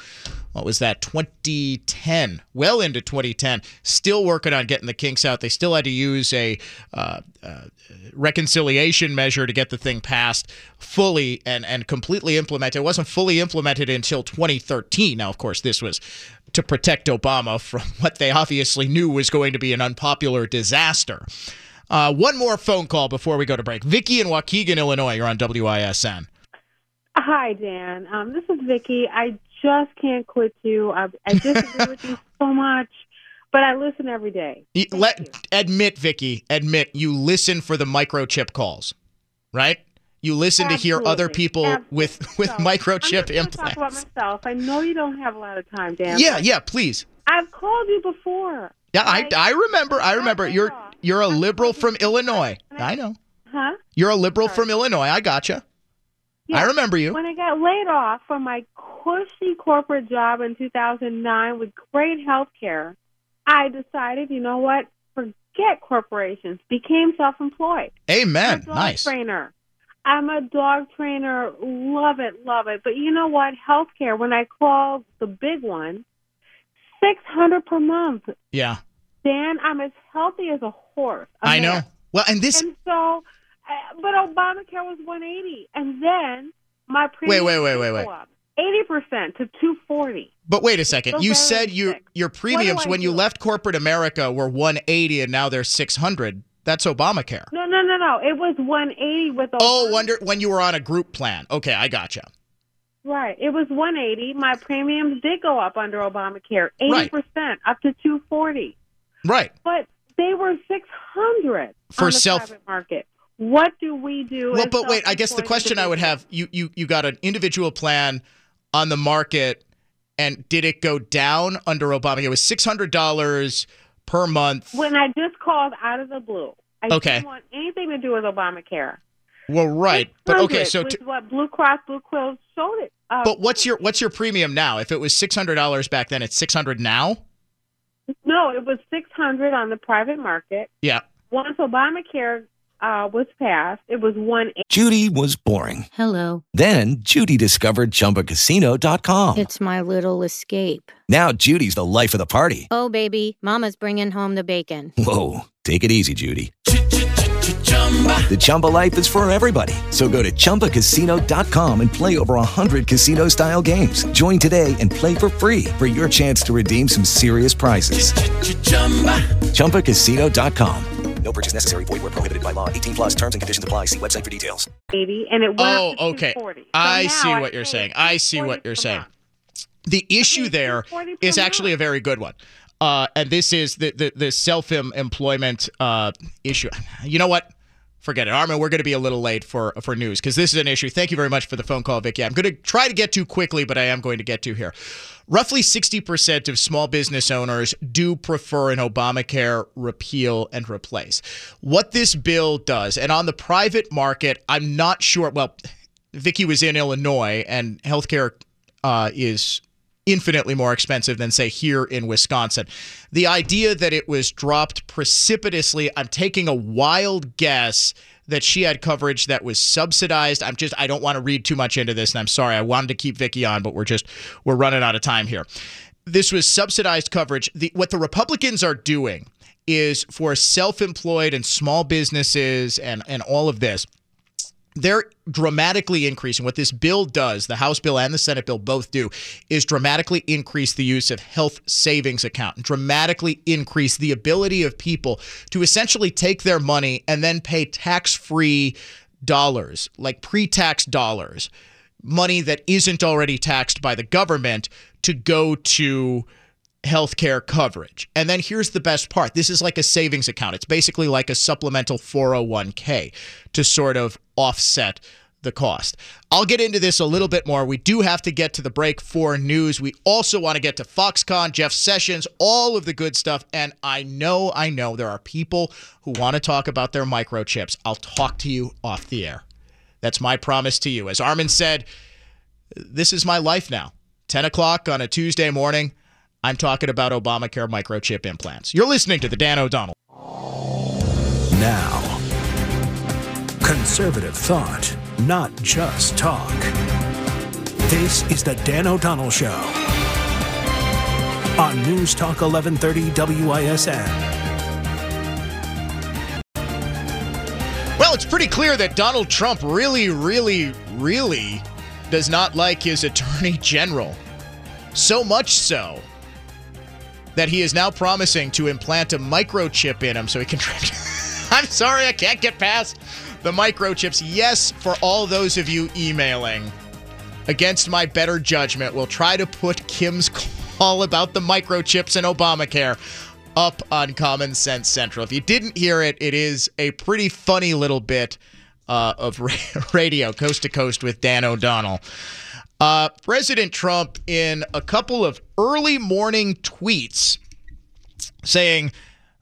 what was that 2010 well into 2010 still working on getting the kinks out. They still had to use a uh, uh, reconciliation measure to get the thing passed fully and, and completely implemented it wasn't fully implemented until 2013 now of course this was to protect obama from what they obviously knew was going to be an unpopular disaster uh, one more phone call before we go to break vicky in waukegan illinois you're on wisn Hi, Dan. Um, this is Vicky. I just can't quit you. I, I disagree with you so much, but I listen every day. Let admit, Vicky, admit you listen for the microchip calls, right? You listen to hear other Absolutely. people with with microchip I'm just gonna talk about myself. I know you don't have a lot of time, Dan. Yeah, yeah, please. I've called you before. Yeah, I I remember. I remember. You're you're a liberal from Illinois. I know. Huh? You're a liberal from Illinois. I gotcha. I remember you. When I got laid off from my cushy corporate job in 2009 with great health care, I decided, you know what? Forget corporations. Became self-employed. Amen. I'm a dog Nice. trainer. I'm a dog trainer. Love it, love it. But you know what? Healthcare. When I call the big one, six hundred per month. Yeah, Dan, I'm as healthy as a horse. a I know. mare. Well, and this. And so, uh, but Obamacare was one eighty, and then my Wait, wait, wait, wait, wait. eighty percent to two forty. But wait a second. You said your your premiums when you left corporate America were 180 and now they're 600. That's Obamacare. No, no, no, no. It was 180 with Obama. Oh, wonder when you were on a group plan. Okay, I gotcha. Right. It was 180. My premiums did go up under Obamacare, 80% Right. up to 240. Right. But they were 600 For on the self- private market. What do we do? Well, but wait, I guess the question I would have you you you got an individual plan on the market, and did it go down under Obama? It was six hundred dollars per month. When I just called out of the blue, I Okay. didn't want anything to do with Obamacare. Well, right, but okay, so. 600 t- what Blue Cross Blue Quill showed it. Uh, but what's your what's your premium now? If it was six hundred dollars back then, it's six hundred now. No, it was 600 on the private market. Yeah. Once Obamacare uh, was passed, it was one. Judy was boring. Hello. Then Judy discovered ChumbaCasino.com. It's my little escape. Now Judy's the life of the party. Oh, baby, Mama's bringing home the bacon. Whoa, take it easy, Judy. The Chumba life is for everybody. So go to ChumbaCasino.com and play over 100 casino-style games. Join today and play for free for your chance to redeem some serious prizes. ChumbaCasino.com. No purchase necessary. Void where prohibited by law. 18 plus terms and conditions apply. See website for details. 80 and it went Oh, okay. 240. So I see what you're saying. I see what you're saying. month. The issue there 240 per is actually a very good one. Uh, and this is the the, the self employment uh, issue. You know what? Forget it, Armin. We're going to be a little late for for news because this is an issue. Thank you very much for the phone call, Vicky. I'm going to try to get to quickly, but I am going to get to here. Roughly 60% of small business owners do prefer an Obamacare repeal and replace. What this bill does, and on the private market, I'm not sure. Well, Vicky was in Illinois, and healthcare uh, is infinitely more expensive than say here in Wisconsin. The idea that it was dropped precipitously, I'm taking a wild guess that she had coverage that was subsidized. I'm just I don't want to read too much into this and I'm sorry. I wanted to keep Vicky on, but we're just we're running out of time here. This was subsidized coverage. The, what the Republicans are doing is for self-employed and small businesses and and all of this they're dramatically increasing. What this bill does, the House bill and the Senate bill both do, is dramatically increase the use of health savings account and dramatically increase the ability of people to essentially take their money and then pay tax free dollars, like pre tax dollars, money that isn't already taxed by the government to go to healthcare coverage. And then here's the best part this is like a savings account, it's basically like a supplemental 401k to sort of offset the cost. I'll get into this a little bit more. We do have to get to the break for news. We also want to get to Foxconn, Jeff Sessions, all of the good stuff. And I know, I know there are people who want to talk about their microchips. I'll talk to you off the air. That's my promise to you. As Armin said, this is my life now. 10 o'clock on a Tuesday morning. I'm talking about Obamacare microchip implants. You're listening to the Dan O'Donnell. Now, conservative thought, not just talk. This is the Dan O'Donnell Show on News Talk 1130 WISN. Well, it's pretty clear that Donald Trump really, really, really does not like his attorney general. So much so that he is now promising to implant a microchip in him so he can. (laughs) I'm sorry, I can't get past the microchips. Yes, for all those of you emailing, against my better judgment, we'll try to put Kim's call about the microchips and Obamacare up on Common Sense Central. If you didn't hear it, it is a pretty funny little bit uh, of (laughs) radio, coast to coast with Dan O'Donnell. Uh, President Trump, in a couple of early morning tweets, saying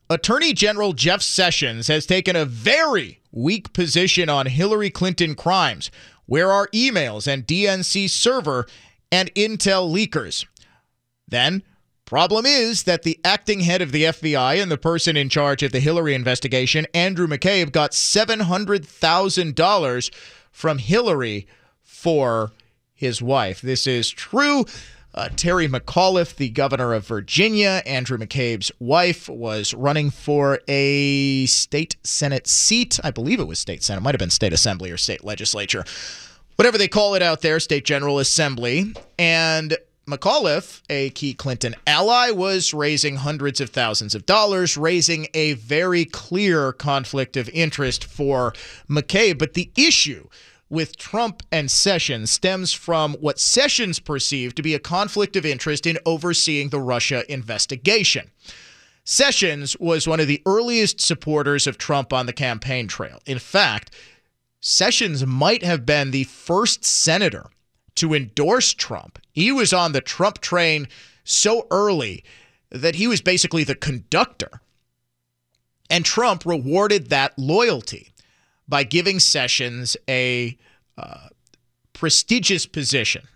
Attorney General Jeff Sessions has taken a very weak position on Hillary Clinton crimes. Where are emails and DNC server and intel leakers? Then, problem is that the acting head of the FBI and the person in charge of the Hillary investigation, Andrew McCabe, got $700,000 from Hillary for his wife. This is true. Uh, Terry McAuliffe, the governor of Virginia, Andrew McCabe's wife, was running for a state Senate seat. I believe it was state Senate. It might have been state assembly or state legislature. Whatever they call it out there, state general assembly. And McAuliffe, a key Clinton ally, was raising hundreds of thousands of dollars, raising a very clear conflict of interest for McCabe. But the issue with Trump and Sessions stems from what Sessions perceived to be a conflict of interest in overseeing the Russia investigation. Sessions was one of the earliest supporters of Trump on the campaign trail. In fact, Sessions might have been the first senator to endorse Trump. He was on the Trump train so early that he was basically the conductor. And Trump rewarded that loyalty by giving Sessions a uh, prestigious position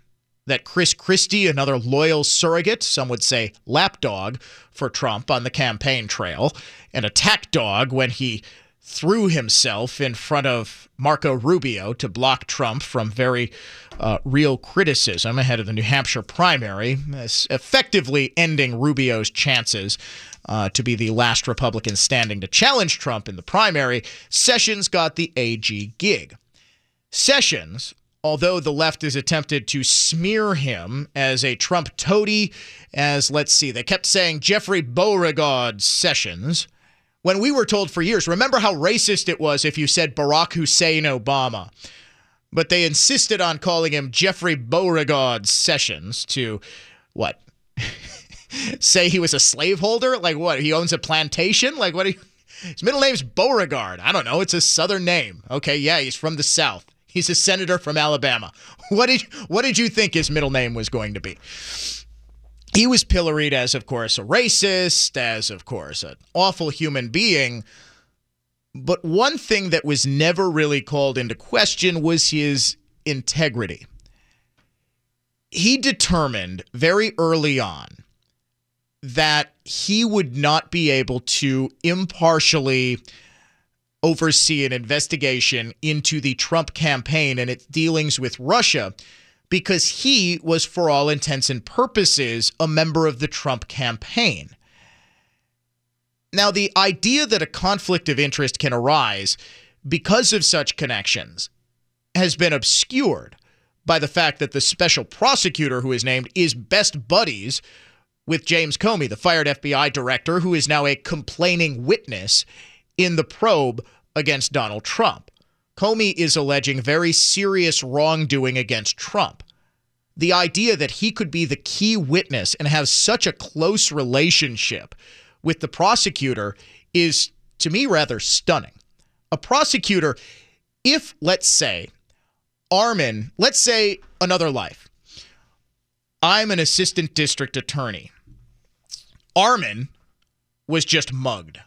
that Chris Christie, another loyal surrogate, some would say lapdog for Trump on the campaign trail, an attack dog when he threw himself in front of Marco Rubio to block Trump from very uh, real criticism ahead of the New Hampshire primary, effectively ending Rubio's chances uh, to be the last Republican standing to challenge Trump in the primary. Sessions got the AG gig. Sessions, although the left has attempted to smear him as a Trump toady, as let's see, they kept saying Jeffrey Beauregard Sessions when we were told for years, remember how racist it was if you said Barack Hussein Obama. But they insisted on calling him Jeffrey Beauregard Sessions to what? (laughs) Say he was a slaveholder? Like what? He owns a plantation? Like what? He, his middle name's Beauregard. I don't know. It's a southern name. Okay, yeah, he's from the South. He's a senator from Alabama. (laughs) What did what did you think his middle name was going to be? He was pilloried as, of course, a racist, as, of course, an awful human being. But one thing that was never really called into question was his integrity. He determined very early on that he would not be able to impartially oversee an investigation into the Trump campaign and its dealings with Russia because he was, for all intents and purposes, a member of the Trump campaign. Now, the idea that a conflict of interest can arise because of such connections has been obscured by the fact that the special prosecutor who is named is best buddies with James Comey, the fired FBI director, who is now a complaining witness in the probe against Donald Trump. Comey is alleging very serious wrongdoing against Trump. The idea that he could be the key witness and have such a close relationship with the prosecutor is, to me, rather stunning. A prosecutor, if, let's say, Armin, let's say another life, I'm an assistant district attorney. Armin was just mugged.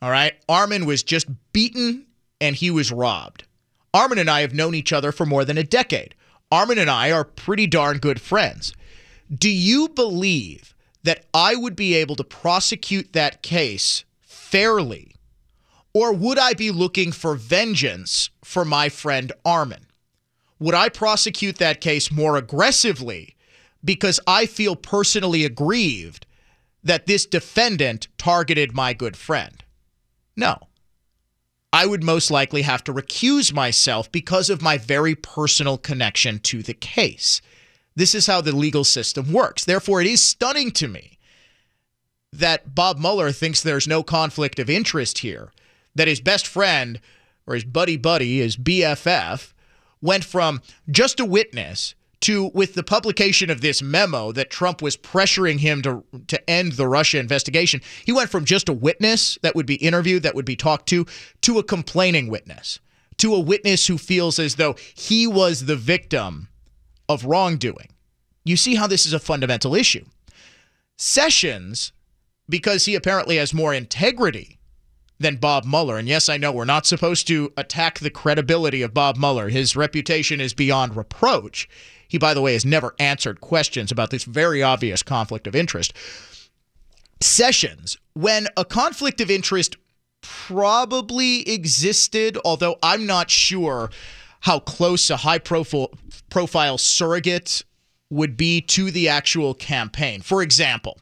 All right. Armin was just beaten and he was robbed. Armin and I have known each other for more than a decade. Armin and I are pretty darn good friends. Do you believe that I would be able to prosecute that case fairly? Or would I be looking for vengeance for my friend Armin? Would I prosecute that case more aggressively because I feel personally aggrieved that this defendant targeted my good friend? No. I would most likely have to recuse myself because of my very personal connection to the case. This is how the legal system works. Therefore, it is stunning to me that Bob Mueller thinks there's no conflict of interest here, that his best friend or his buddy buddy, his BFF, went from just a witness to with the publication of this memo that Trump was pressuring him to to end the Russia investigation, he went from just a witness that would be interviewed, that would be talked to, to a complaining witness, to a witness who feels as though he was the victim of wrongdoing. You see how this is a fundamental issue. Sessions, because he apparently has more integrity than Bob Mueller. And yes, I know we're not supposed to attack the credibility of Bob Mueller. His reputation is beyond reproach. He, by the way, has never answered questions about this very obvious conflict of interest. Sessions, when a conflict of interest probably existed, although I'm not sure how close a high profile, profile surrogate would be to the actual campaign. For example,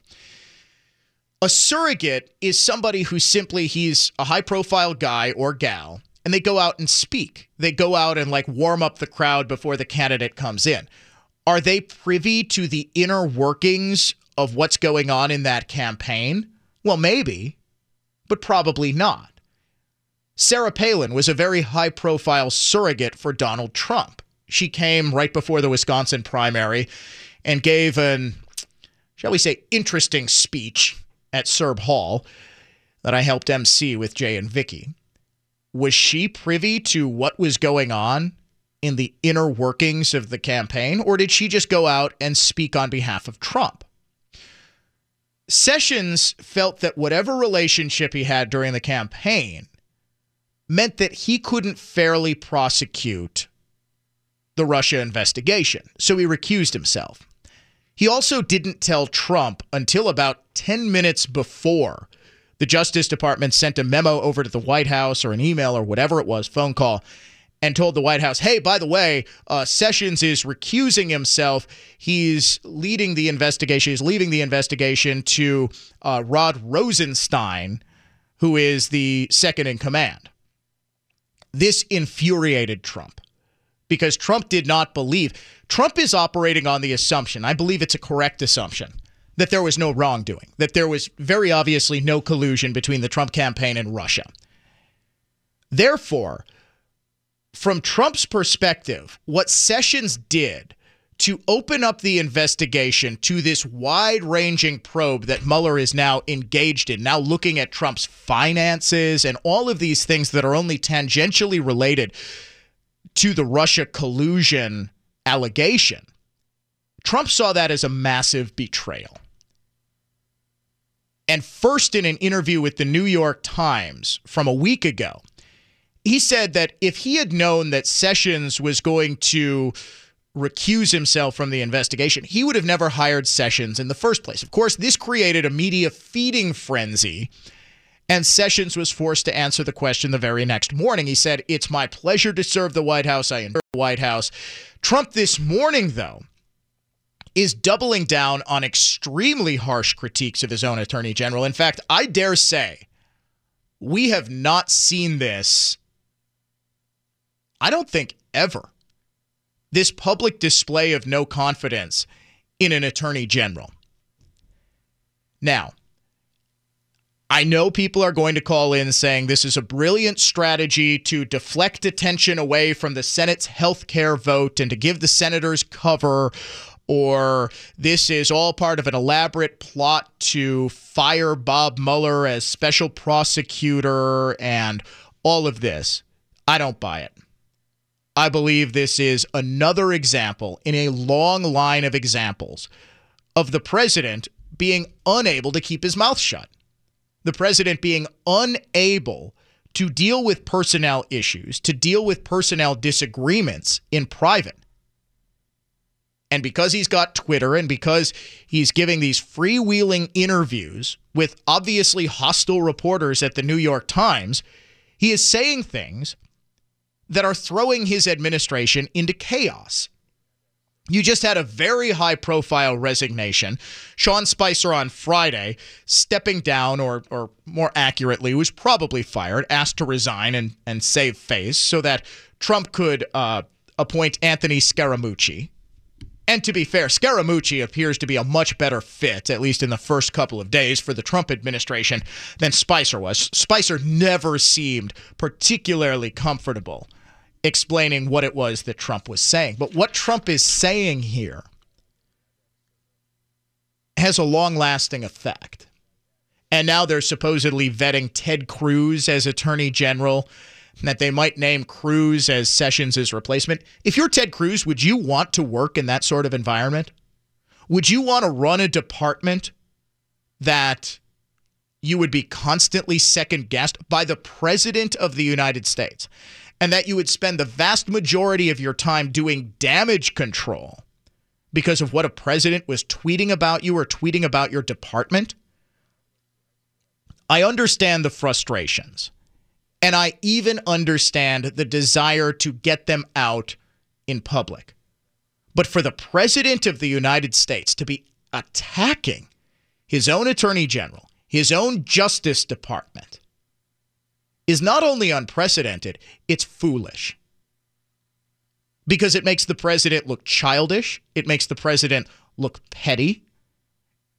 a surrogate is somebody who simply he's a high profile guy or gal and they go out and speak. They go out and like warm up the crowd before the candidate comes in. Are they privy to the inner workings of what's going on in that campaign? Well, maybe, but probably not. Sarah Palin was a very high profile surrogate for Donald Trump. She came right before the Wisconsin primary and gave an, shall we say, interesting speech at Serb Hall that I helped MC with Jay and Vicki. Was she privy to what was going on in the inner workings of the campaign, or did she just go out and speak on behalf of Trump? Sessions felt that whatever relationship he had during the campaign meant that he couldn't fairly prosecute the Russia investigation, so he recused himself. He also didn't tell Trump until about 10 minutes before the Justice Department sent a memo over to the White House or an email or whatever it was, phone call, and told the White House, hey, by the way, uh, Sessions is recusing himself. He's leading the investigation, he's leaving the investigation to uh, Rod Rosenstein, who is the second in command. This infuriated Trump because Trump did not believe. Trump is operating on the assumption, I believe it's a correct assumption, that there was no wrongdoing, that there was very obviously no collusion between the Trump campaign and Russia. Therefore, from Trump's perspective, what Sessions did to open up the investigation to this wide ranging probe that Mueller is now engaged in, now looking at Trump's finances and all of these things that are only tangentially related to the Russia collusion allegation. Trump saw that as a massive betrayal. And first, in an interview with the New York Times from a week ago, he said that if he had known that Sessions was going to recuse himself from the investigation, he would have never hired Sessions in the first place. Of course, this created a media feeding frenzy, and Sessions was forced to answer the question the very next morning. He said, It's my pleasure to serve the White House. I enjoy the White House. Trump this morning, though, is doubling down on extremely harsh critiques of his own attorney general. In fact, I dare say we have not seen this I don't think ever, this public display of no confidence in an attorney general. Now, I know people are going to call in saying this is a brilliant strategy to deflect attention away from the Senate's health care vote and to give the senators cover, or this is all part of an elaborate plot to fire Bob Mueller as special prosecutor and all of this. I don't buy it. I believe this is another example in a long line of examples of the president being unable to keep his mouth shut. The president being unable to deal with personnel issues, to deal with personnel disagreements in private. And because he's got Twitter and because he's giving these freewheeling interviews with obviously hostile reporters at the New York Times, he is saying things that are throwing his administration into chaos. You just had a very high profile resignation. Sean Spicer on Friday stepping down, or, or more accurately, was probably fired, asked to resign and, and save face so that Trump could uh, appoint Anthony Scaramucci. And to be fair, Scaramucci appears to be a much better fit, at least in the first couple of days, for the Trump administration than Spicer was. Spicer never seemed particularly comfortable explaining what it was that Trump was saying. But what Trump is saying here has a long lasting effect. And now they're supposedly vetting Ted Cruz as attorney general, that they might name Cruz as Sessions' replacement. If you're Ted Cruz, would you want to work in that sort of environment? Would you want to run a department that you would be constantly second guessed by the president of the United States? And that you would spend the vast majority of your time doing damage control because of what a president was tweeting about you or tweeting about your department, I understand the frustrations. And I even understand the desire to get them out in public. But for the president of the United States to be attacking his own attorney general, his own Justice Department, is not only unprecedented, it's foolish. because it makes the president look childish, it makes the president look petty,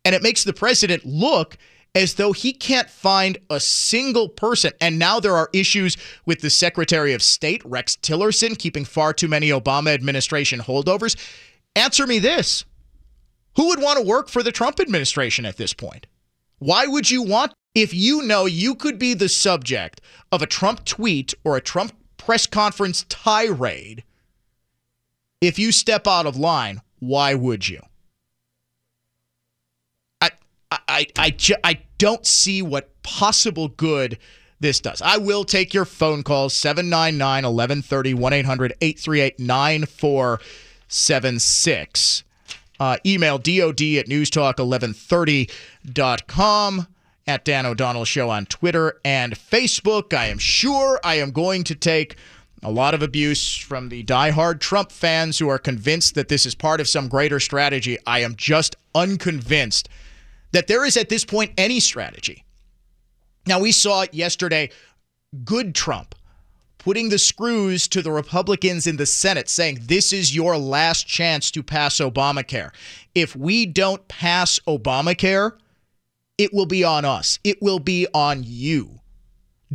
and it makes the president look as though he can't find a single person. And now there are issues with the Secretary of State, Rex Tillerson, keeping far too many Obama administration holdovers. Answer me this Who would want to work for the Trump administration at this point? Why would you want, if you know you could be the subject of a Trump tweet or a Trump press conference tirade, if you step out of line, why would you? I I I I don't see what possible good this does. I will take your phone calls 799 1130 1 800 838 9476. Uh, email dod at newstalk1130.com at Dan O'Donnell Show on Twitter and Facebook. I am sure I am going to take a lot of abuse from the diehard Trump fans who are convinced that this is part of some greater strategy. I am just unconvinced that there is at this point any strategy. Now, we saw yesterday, good Trump putting the screws to the Republicans in the Senate, saying, This is your last chance to pass Obamacare. If we don't pass Obamacare, it will be on us, it will be on you.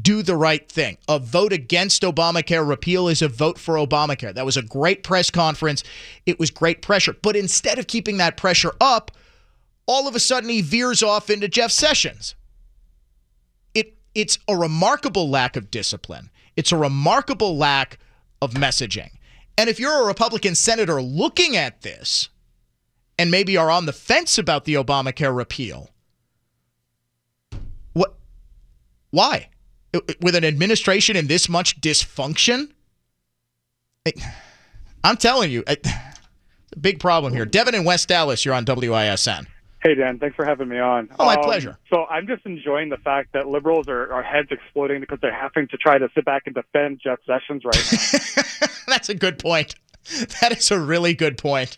Do the right thing. A vote against Obamacare repeal is a vote for Obamacare. That was a great press conference. It was great pressure. But instead of keeping that pressure up, all of a sudden he veers off into Jeff Sessions. It it's a remarkable lack of discipline. It's a remarkable lack of messaging. And if you're a Republican senator looking at this and maybe are on the fence about the Obamacare repeal, what why? With an administration in this much dysfunction? I'm telling you, it's a big problem here. Devin in West Allis, you're on WISN. Hey, Dan. Thanks for having me on. Oh, my um, pleasure. So I'm just enjoying the fact that liberals are, are heads exploding because they're having to try to sit back and defend Jeff Sessions right now. (laughs) That's a good point. That is a really good point.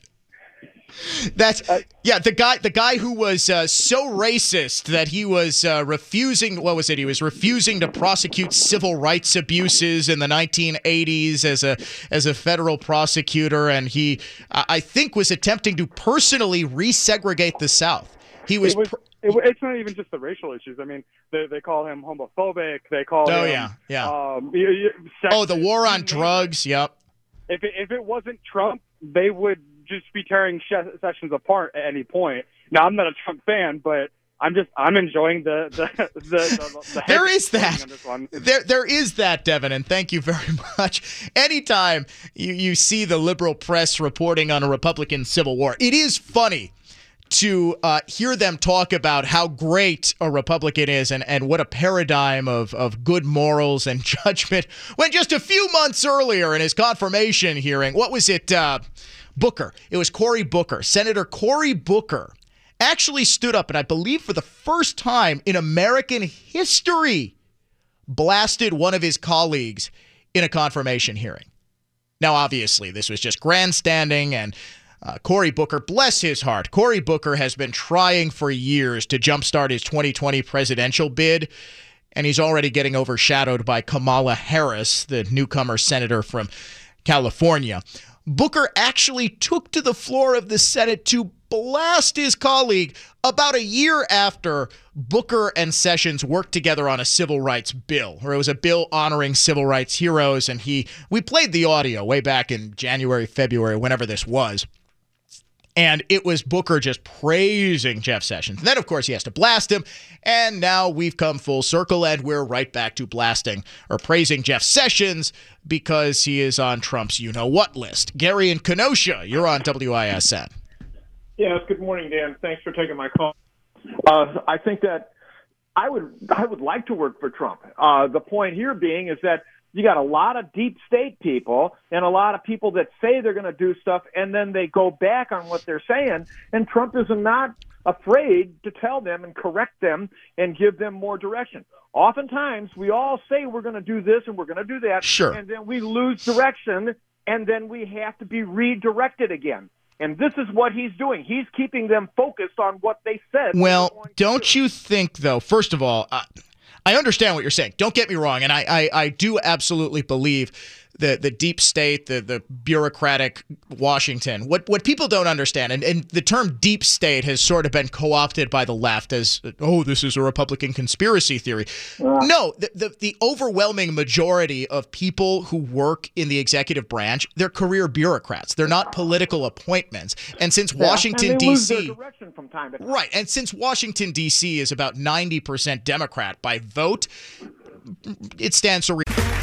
That's yeah. The guy, the guy who was uh, so racist that he was uh, refusing. What was it? He was refusing to prosecute civil rights abuses in the 1980s as a as a federal prosecutor, and he, I think, was attempting to personally resegregate the South. He was. It was it, it's not even just the racial issues. I mean, they, they call him homophobic. They call oh him. yeah, yeah. Um, oh, the war on drugs. Yep. If it, if it wasn't Trump, they would just be tearing Sessions apart at any point. Now, I'm not a Trump fan, but I'm just I'm enjoying the (laughs) the the, the, the (laughs) There head that. on this one. There, there is that, Devin, and thank you very (laughs) much. Anytime you, you see the liberal press reporting on a Republican civil war, it is funny to uh, hear them talk about how great a Republican is and, and what a paradigm of, of good morals and judgment. When just a few months earlier in his confirmation hearing, what was it? Uh, Booker. It was Cory Booker. Senator Cory Booker actually stood up, and I believe for the first time in American history, blasted one of his colleagues in a confirmation hearing. Now, obviously, this was just grandstanding, and uh, Cory Booker, bless his heart, Cory Booker has been trying for years to jumpstart his 2020 presidential bid, and he's already getting overshadowed by Kamala Harris, the newcomer senator from California. Booker actually took to the floor of the Senate to blast his colleague about a year after Booker and Sessions worked together on a civil rights bill, or it was a bill honoring civil rights heroes. And he, we played the audio way back in January, February, whenever this was. And it was Booker just praising Jeff Sessions. And then, of course, he has to blast him. And now we've come full circle and we're right back to blasting or praising Jeff Sessions because he is on Trump's you know what list. Gary and Kenosha, you're on WISN. Yes, good morning, Dan. Thanks for taking my call. Uh, I think that I would I would like to work for Trump. Uh, the point here being is that you got a lot of deep state people and a lot of people that say they're going to do stuff and then they go back on what they're saying. And Trump is not afraid to tell them and correct them and give them more direction. Oftentimes, we all say we're going to do this and we're going to do that, Sure. and then we lose direction, and then we have to be redirected again. And this is what he's doing. He's keeping them focused on what they said. Well, don't you think, though, first of all, uh, I understand what you're saying. Don't get me wrong. And I, I, I do absolutely believe the the deep state, the the bureaucratic Washington. What what people don't understand, and, and the term deep state has sort of been co-opted by the left as oh, this is a Republican conspiracy theory. No, the, the the overwhelming majority of people who work in the executive branch, they're career bureaucrats. They're not political appointments. And since Yeah, Washington D.C. direction from time to time. Right. And since Washington, D.C. is about 90% Democrat by vote, it stands to reason.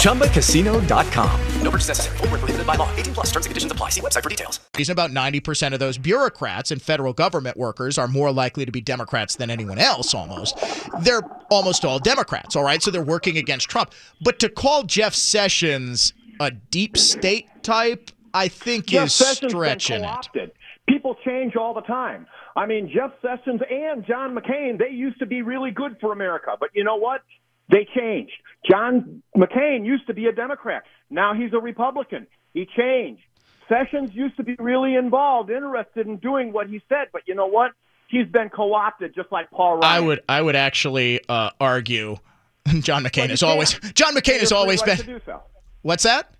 ChumbaCasino.com. No purchase necessary. Void where prohibited by law. 18 plus terms and conditions apply. See website for details. Reason about 90% of those bureaucrats and federal government workers are more likely to be Democrats than anyone else almost. They're almost all Democrats, all right? So they're working against Trump. But to call Jeff Sessions a deep state type, I think Jeff is Sessions been stretching it. co-opted. People change all the time. I mean, Jeff Sessions and John McCain, they used to be really good for America, but you know what? They changed. John McCain used to be a Democrat. Now he's a Republican. He changed. Sessions used to be really involved, interested in doing what he said, but you know what? He's been co-opted just like Paul Ryan. I would I would actually uh, argue (laughs) (laughs) John McCain has always. John McCain has always right been so. What's that?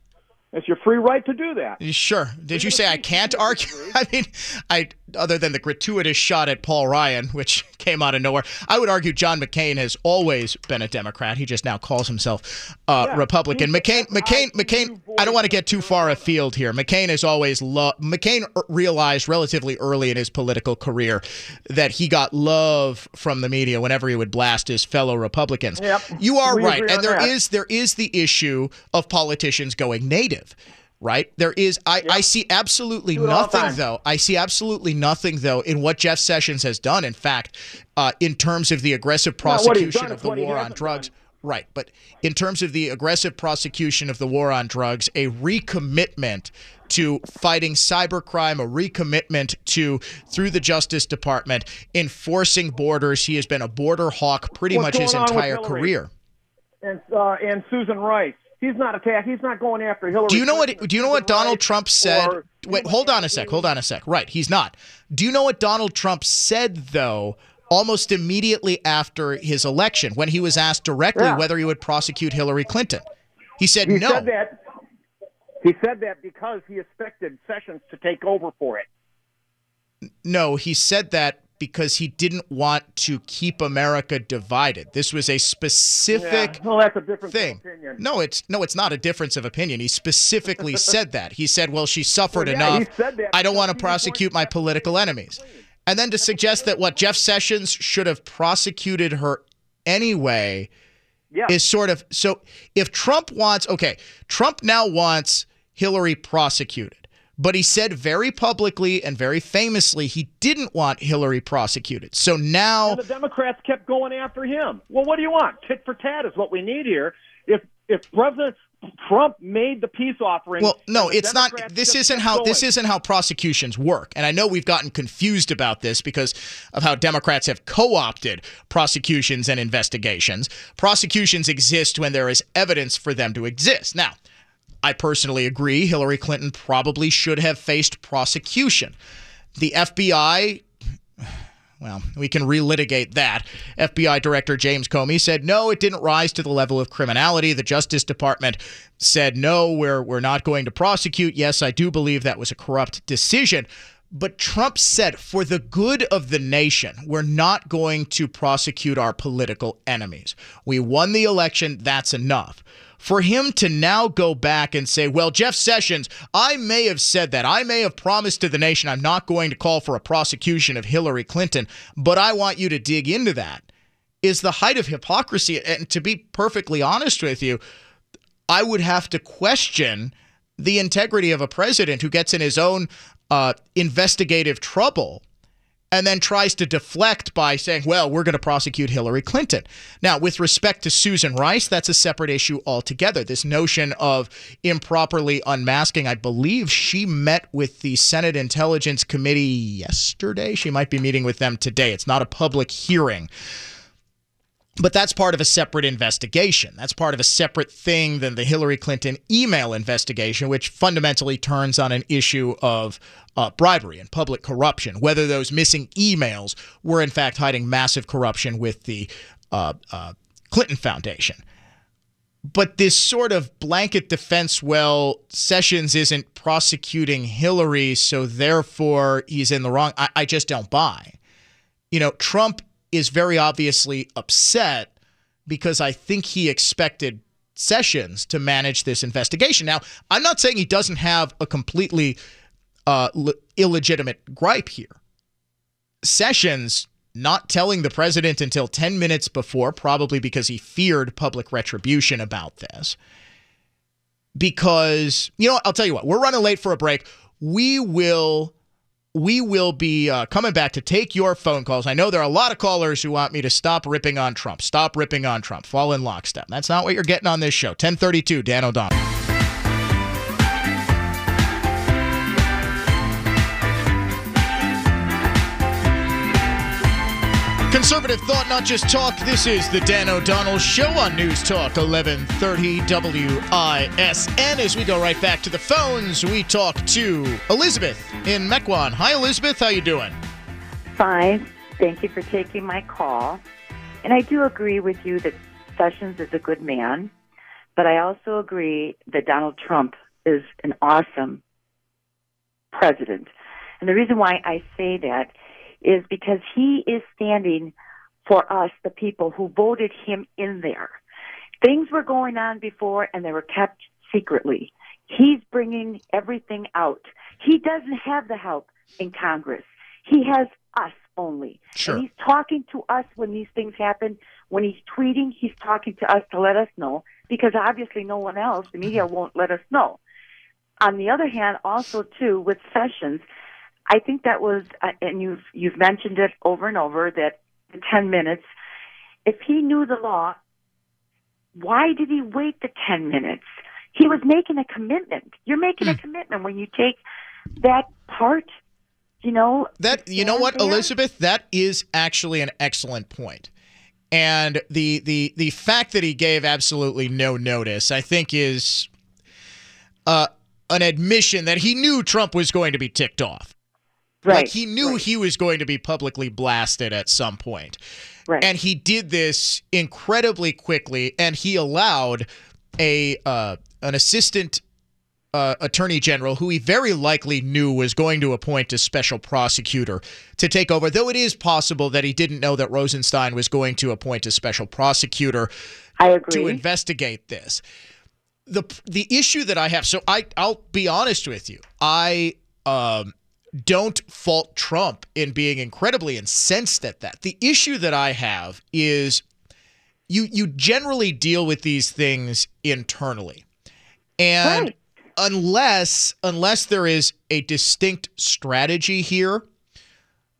It's your free right to do that. Sure. Did you say I can't argue? (laughs) I mean, I other than the gratuitous shot at Paul Ryan, which (laughs) came out of nowhere, I would argue John McCain has always been a Democrat. He just now calls himself uh, Yeah, Republican. McCain, McCain, McCain. I don't want to get too far afield here. McCain has always loved. McCain realized relatively early in his political career that he got love from the media whenever he would blast his fellow Republicans. Yep. You are We right, and there that. is there is the issue of politicians going native right? There is i, I see absolutely Do it all the nothing though. I see absolutely nothing though in what jeff sessions has done in fact uh, in terms of the aggressive Not what he's prosecution done, of the war on drugs. Right but in terms of the aggressive prosecution of the war on drugs a recommitment to fighting cybercrime, a recommitment to, through the Justice Department, enforcing borders. He has been a border hawk pretty What's much his going on with entire career. And uh, and Susan Rice. He's not attack. He's not going after Hillary. Do you know what? Do you know what Donald Rice, Trump said? Wait, hold on a sec. Hold on a sec. Right, he's not. Do you know what Donald Trump said though? Almost immediately after his election, when he was asked directly Yeah. whether he would prosecute Hillary Clinton, he said He no. said that. He said that because he expected Sessions to take over for it. No, he said that because he didn't want to keep America divided. This was a specific Yeah. Well, that's a different thing. No, it's no, it's not a difference of opinion. He specifically (laughs) said that. He said, "Well, she suffered Well, yeah, enough. that I don't want to prosecute my political enemies." And then to suggest that what Jeff Sessions should have prosecuted her anyway Yeah. is sort of so if Trump wants okay, Trump now wants Hillary prosecuted. But he said very publicly and very famously he didn't want Hillary prosecuted. So now And the Democrats kept going after him. Well, what do you want? Tit for tat is what we need here. If if President Trump made the peace offering, Well, no, it's not. This isn't how this isn't how prosecutions work. And I know we've gotten confused about this because of how Democrats have co-opted prosecutions and investigations. Prosecutions exist when there is evidence for them to exist. Now, I personally agree Hillary Clinton probably should have faced prosecution. The FBI well, we can relitigate that. FBI Director James Comey said no, it didn't rise to the level of criminality. The Justice Department said no, we're we're not going to prosecute. Yes, I do believe that was a corrupt decision. But Trump said, for the good of the nation, we're not going to prosecute our political enemies. We won the election, that's enough. For him to now go back and say, well, Jeff Sessions, I may have said that. I may have promised to the nation I'm not going to call for a prosecution of Hillary Clinton, but I want you to dig into that, is the height of hypocrisy. And to be perfectly honest with you, I would have to question the integrity of a president who gets in his own uh, investigative trouble and then tries to deflect by saying, well, we're going to prosecute Hillary Clinton. Now, with respect to Susan Rice, that's a separate issue altogether. This notion of improperly unmasking, I believe she met with the Senate Intelligence Committee yesterday. She might be meeting with them today. It's not a public hearing. But that's part of a separate investigation. That's part of a separate thing than the Hillary Clinton email investigation, which fundamentally turns on an issue of uh, bribery and public corruption, whether those missing emails were in fact hiding massive corruption with the uh, uh, Clinton Foundation. But this sort of blanket defense, well, Sessions isn't prosecuting Hillary, so therefore he's in the wrong, I, I just don't buy. You know, Trump is very obviously upset because I think he expected Sessions to manage this investigation. Now, I'm not saying he doesn't have a completely uh, illegitimate gripe here. Sessions not telling the president until 10 minutes before, probably because he feared public retribution about this. Because, you know, I'll tell you what, we're running late for a break. We will we will be uh, coming back to take your phone calls. I know there are a lot of callers who want me to stop ripping on Trump. Stop ripping on Trump. Fall in lockstep. That's not what you're getting on this show. 1032, Dan O'Donnell. Conservative thought, not just talk. This is the Dan O'Donnell Show on News Talk 1130 WISN. As we go right back to the phones, we talk to Elizabeth in Mequon. Hi, Elizabeth. How you doing? Fine. Thank you for taking my call. And I do agree with you that Sessions is a good man, but I also agree that Donald Trump is an awesome president. And the reason why I say that is because he is standing for us, the people who voted him in there. Things were going on before and they were kept secretly. He's bringing everything out. He doesn't have the help in Congress. He has us only. Sure. And he's talking to us when these things happen. When he's tweeting, he's talking to us to let us know because obviously no one else, the media mm-hmm. won't let us know. On the other hand, also too, with Sessions, I think that was, uh, and you've you've mentioned it over and over that the ten minutes. If he knew the law, why did he wait the ten minutes? He was making a commitment. You're making a commitment when you take that part. You know That you know what, Elizabeth, that is actually an excellent point. And the the the fact that he gave absolutely no notice, I think, is uh, an admission that he knew Trump was going to be ticked off. Right. Like he knew he was going to be publicly blasted at some point. Right. And he did this incredibly quickly, and he allowed a uh, an assistant uh, attorney general who he very likely knew was going to appoint a special prosecutor to take over. Though it is possible that he didn't know that Rosenstein was going to appoint a special prosecutor I agree. to investigate this. the The issue that I have, so I I'll be honest with you, I um don't fault Trump in being incredibly incensed at that. The issue that I have is you you generally deal with these things internally. And unless unless there is a distinct strategy here,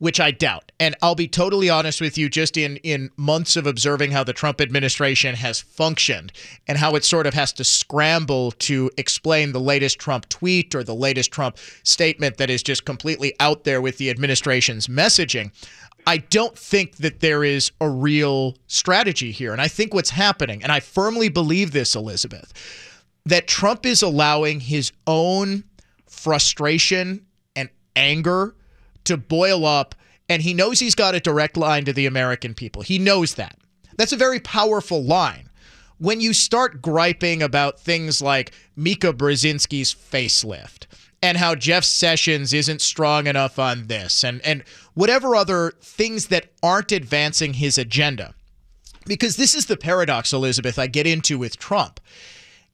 which I doubt. And I'll be totally honest with you just in in months of observing how the Trump administration has functioned and how it sort of has to scramble to explain the latest Trump tweet or the latest Trump statement that is just completely out there with the administration's messaging. I don't think that there is a real strategy here. And I think what's happening, and I firmly believe this, Elizabeth, that Trump is allowing his own frustration and anger to boil up, and he knows he's got a direct line to the American people. He knows that. That's a very powerful line. When you start griping about things like Mika Brzezinski's facelift and how Jeff Sessions isn't strong enough on this and, and whatever other things that aren't advancing his agenda, because this is the paradox, Elizabeth, I get into with Trump.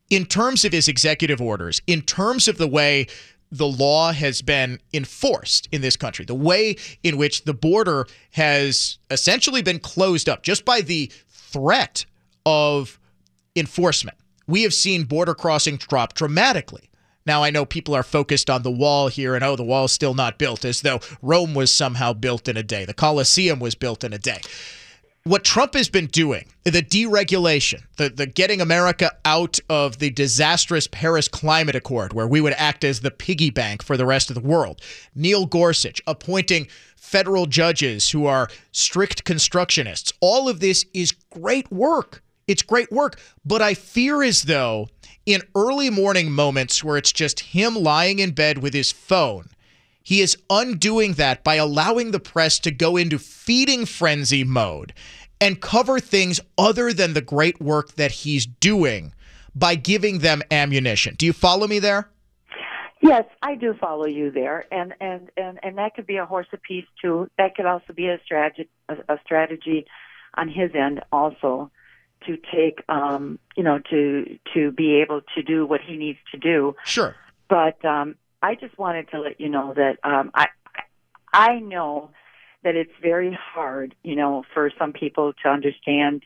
In terms of his executive orders, in terms of the way the law has been enforced in this country, the way in which the border has essentially been closed up just by the threat of enforcement. We have seen border crossings drop dramatically. Now, I know people are focused on the wall here and, oh, the wall's still not built, as though Rome was somehow built in a day. The Colosseum was built in a day. What Trump has been doing, the deregulation, the, the getting America out of the disastrous Paris Climate Accord, where we would act as the piggy bank for the rest of the world, Neil Gorsuch appointing federal judges who are strict constructionists, all of this is great work. It's great work. But I fear as though in early morning moments where it's just him lying in bed with his phone, he is undoing that by allowing the press to go into feeding frenzy mode and cover things other than the great work that he's doing by giving them ammunition. Do you follow me there? Yes, I do follow you there, and and and and that could be a horse apiece too. That could also be a strategy, a, a strategy on his end also to take, um, you know, to to be able to do what he needs to do. Sure. But um, I just wanted to let you know that um, I I know that it's very hard, you know, for some people to understand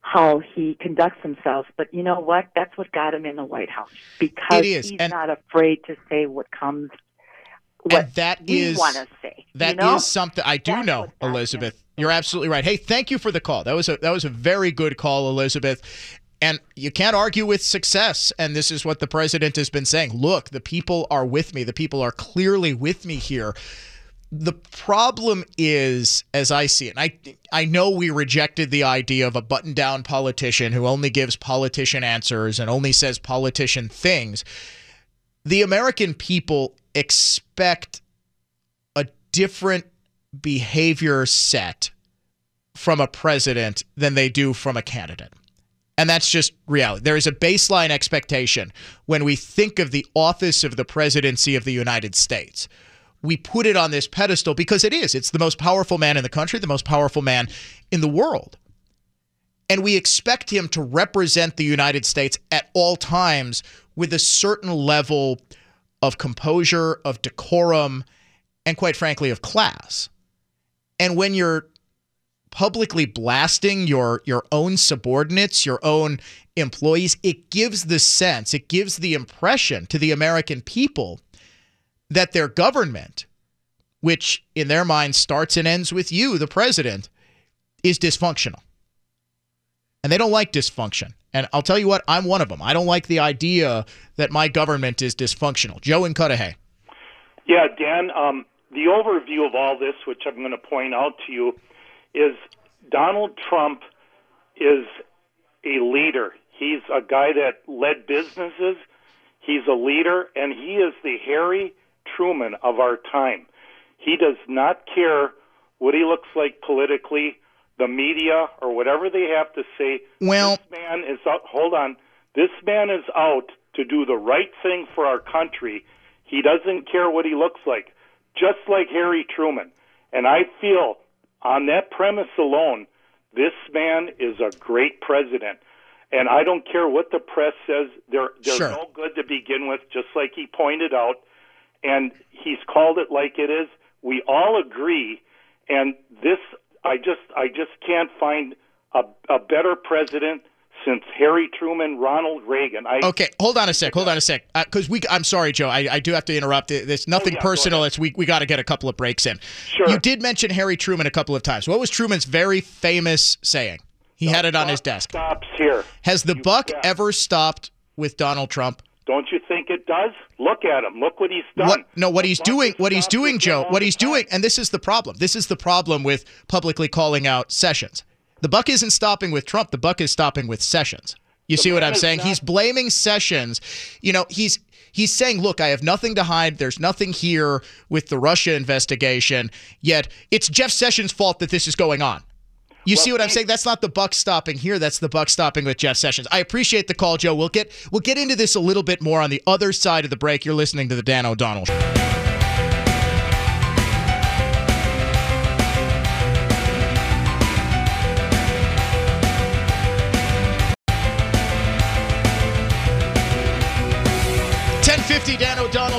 how he conducts himself. But you know what? That's what got him in the White House because he's and- not afraid to say what comes. What that we is want to say. That you know? is something I do That's know. Elizabeth. You're absolutely right. Hey, thank you for the call. That was a that was a very good call, Elizabeth. And you can't argue with success. And this is what the president has been saying. Look, the people are with me. The people are clearly with me here. The problem is, as I see it, and I I know we rejected the idea of a button down politician who only gives politician answers and only says politician things. The American people expect a different behavior set from a president than they do from a candidate. And that's just reality. There is a baseline expectation when we think of the office of the presidency of the United States. We put it on this pedestal because it is. It's the most powerful man in the country, the most powerful man in the world. And we expect him to represent the United States at all times with a certain level of composure, of decorum, and quite frankly, of class. And when you're publicly blasting your your own subordinates, your own employees, it gives the sense, it gives the impression to the American people that their government, which in their mind starts and ends with you, the president, is dysfunctional. And they don't like dysfunction. And I'll tell you what, I'm one of them. I don't like the idea that my government is dysfunctional. Joe and Cudahy. Yeah, Dan, um, the overview of all this, which I'm going to point out to you, is Donald Trump is a leader. He's a guy that led businesses. He's a leader, and he is the Harry Truman of our time. He does not care what he looks like politically, the media, or whatever they have to say. Well, this man is out. Hold on. This man is out to do the right thing for our country. He doesn't care what he looks like, just like Harry Truman. And I feel on that premise alone, this man is a great president. And I don't care what the press says, they're, they're Sure. no good to begin with, just like he pointed out. And he's called it like it is. We all agree. And this, I just, I just can't find a, a better president since Harry Truman, Ronald Reagan. I, Okay, hold on a sec. Hold on a sec. Uh, because we, I'm sorry, Joe. I, I do have to interrupt. There's oh, nothing Oh, yeah, personal. It's we, we got to get a couple of breaks in. Sure. You did mention Harry Truman a couple of times. What was Truman's very famous saying? He had it on his desk. stops here. Has the buck ever stopped with Donald Trump? Don't you think it does? Look at him. Look what he's done. What, no, what he's doing, what he's doing, Joe, what he's doing, and this is the problem. This is the problem with publicly calling out Sessions. The buck isn't stopping with Trump. The buck is stopping with Sessions. You see what I'm saying? not- He's blaming Sessions. You know, he's he's saying, "Look, I have nothing to hide. There's nothing here with the Russia investigation. Yet it's Jeff Sessions' fault that this is going on." You see what I'm saying? That's not the buck stopping here. That's the buck stopping with Jeff Sessions. I appreciate the call, Joe. We'll get we'll get into this a little bit more on the other side of the break. You're listening to the Dan O'Donnell Show.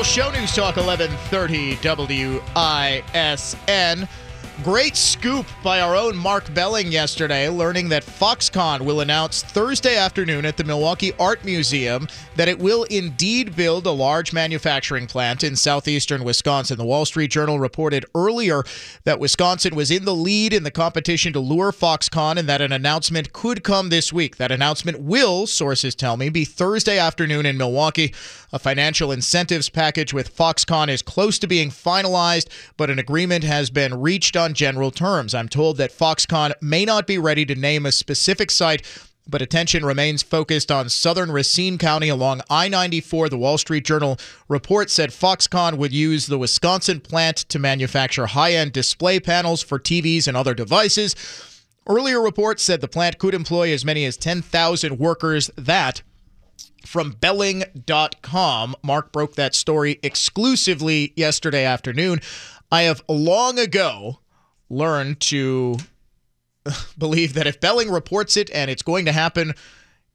Show News Talk eleven thirty WISN. Great scoop by our own Mark Belling yesterday, learning that Foxconn will announce Thursday afternoon at the Milwaukee Art Museum that it will indeed build a large manufacturing plant in southeastern Wisconsin. The Wall Street Journal reported earlier that Wisconsin was in the lead in the competition to lure Foxconn and that an announcement could come this week. That announcement will, sources tell me, be Thursday afternoon in Milwaukee. A financial incentives package with Foxconn is close to being finalized, but an agreement has been reached on general terms. I'm told that Foxconn may not be ready to name a specific site but attention remains focused on southern Racine County along I 94. The Wall Street Journal report said Foxconn would use the Wisconsin plant to manufacture high end display panels for TVs and other devices. Earlier reports said the plant could employ as many as 10,000 workers. That from Belling.com. Mark broke that story exclusively yesterday afternoon. I have long ago learned to (laughs) believe that if Belling reports it and it's going to happen,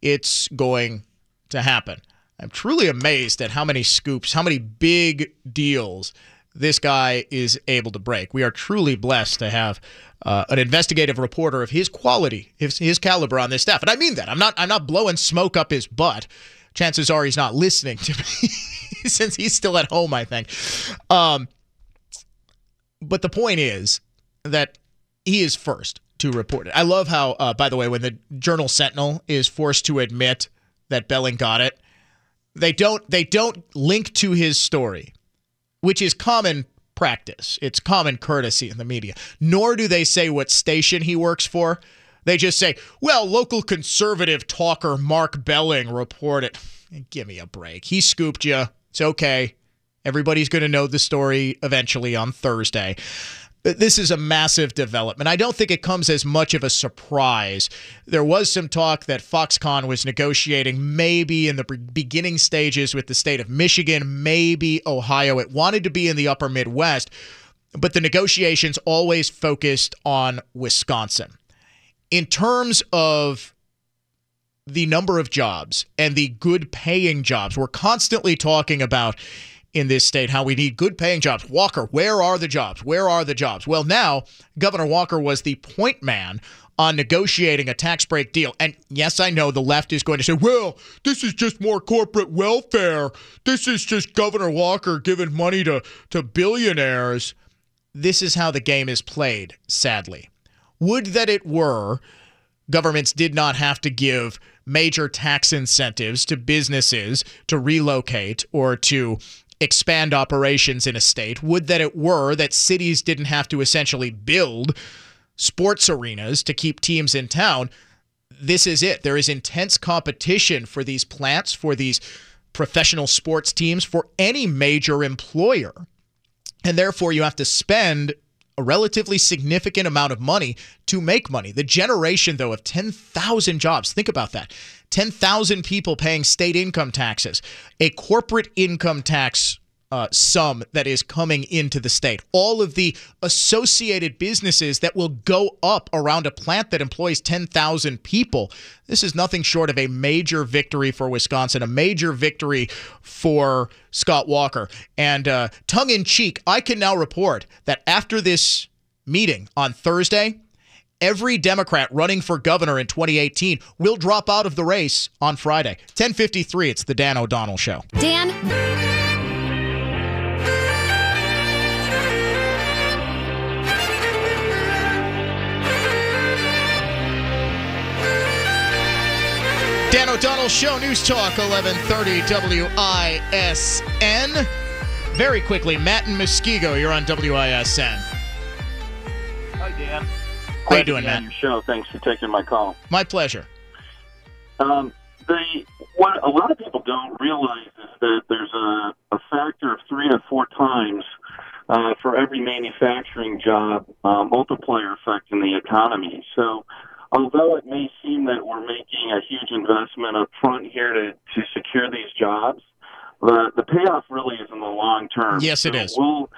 it's going to happen. I'm truly amazed at how many scoops, how many big deals this guy is able to break. We are truly blessed to have uh, an investigative reporter of his quality, his, his caliber on this staff. And I mean that. I'm not I'm not blowing smoke up his butt. Chances are he's not listening to me (laughs) since he's still at home, I think. Um, but the point is that he is first to report it. I love how, uh, by the way, when the Journal Sentinel is forced to admit that Belling got it, they don't they don't link to his story, which is common practice. It's common courtesy in the media. Nor do they say what station he works for. They just say, "Well, local conservative talker Mark Belling reported." Give me a break. He scooped you. It's okay. Everybody's going to know the story eventually on Thursday this is a massive development. I don't think it comes as much of a surprise. There was some talk that Foxconn was negotiating maybe in the beginning stages with the state of Michigan, maybe Ohio. It wanted to be in the upper Midwest, but the negotiations always focused on Wisconsin. In terms of the number of jobs and the good paying jobs, we're constantly talking about in this state how we need good paying jobs. Walker, where are the jobs? Where are the jobs? Well, now Governor Walker was the point man on negotiating a tax break deal. And yes, I know the left is going to say, well, this is just more corporate welfare. This is just Governor Walker giving money to, to billionaires. This is how the game is played, sadly. Would that it were, governments did not have to give major tax incentives to businesses to relocate or to expand operations in a state. Would that it were that cities didn't have to essentially build sports arenas to keep teams in town. This is it. There is intense competition for these plants, for these professional sports teams, for any major employer. And therefore, you have to spend a relatively significant amount of money to make money. The generation, though, of 10,000 jobs, think about that 10,000 people paying state income taxes, a corporate income tax uh, sum that is coming into the state. All of the associated businesses that will go up around a plant that employs 10,000 people. This is nothing short of a major victory for Wisconsin, a major victory for Scott Walker. And uh, tongue in cheek, I can now report that after this meeting on Thursday, every Democrat running for governor in 2018 will drop out of the race on Friday. 1053, it's the Dan O'Donnell Show. Dan. O'Donnell Show, News Talk, 1130 WISN. Very quickly, Matt and Muskego, you're on WISN. Hi, Dan. How you doing, Matt? Your show. Thanks for taking my call. My pleasure. Um, the what a lot of people don't realize is that there's a, a factor of three to four times uh, for every manufacturing job uh, multiplier effect in the economy. So, although it may seem that we're making a huge investment up front here to to secure these jobs, the the payoff really is in the long term. Yes, it so is. We'll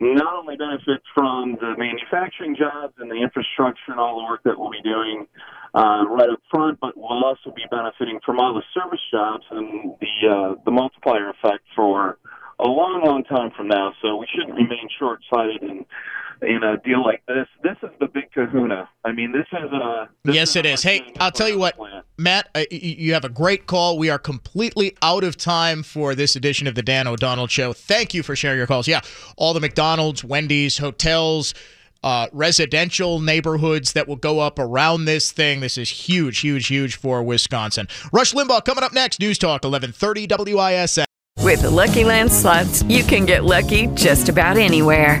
not only benefit from the manufacturing jobs and the infrastructure and all the work that we'll be doing uh, right up front, but we'll also be benefiting from all the service jobs and the uh, the multiplier effect for a long, long time from now. So we shouldn't remain short-sighted in in a deal like this. This is the big Kahuna. I mean, this is a this yes, it is. Hey, I'll tell you what, Matt, uh, you have a great call. We are completely out of time for this edition of the Dan O'Donnell Show. Thank you for sharing your calls. Yeah, all the McDonald's, Wendy's, hotels, uh, residential neighborhoods that will go up around this thing. This is huge, huge, huge for Wisconsin. Rush Limbaugh coming up next. News Talk 1130 WISN. With the Lucky Land slots, you can get lucky just about anywhere.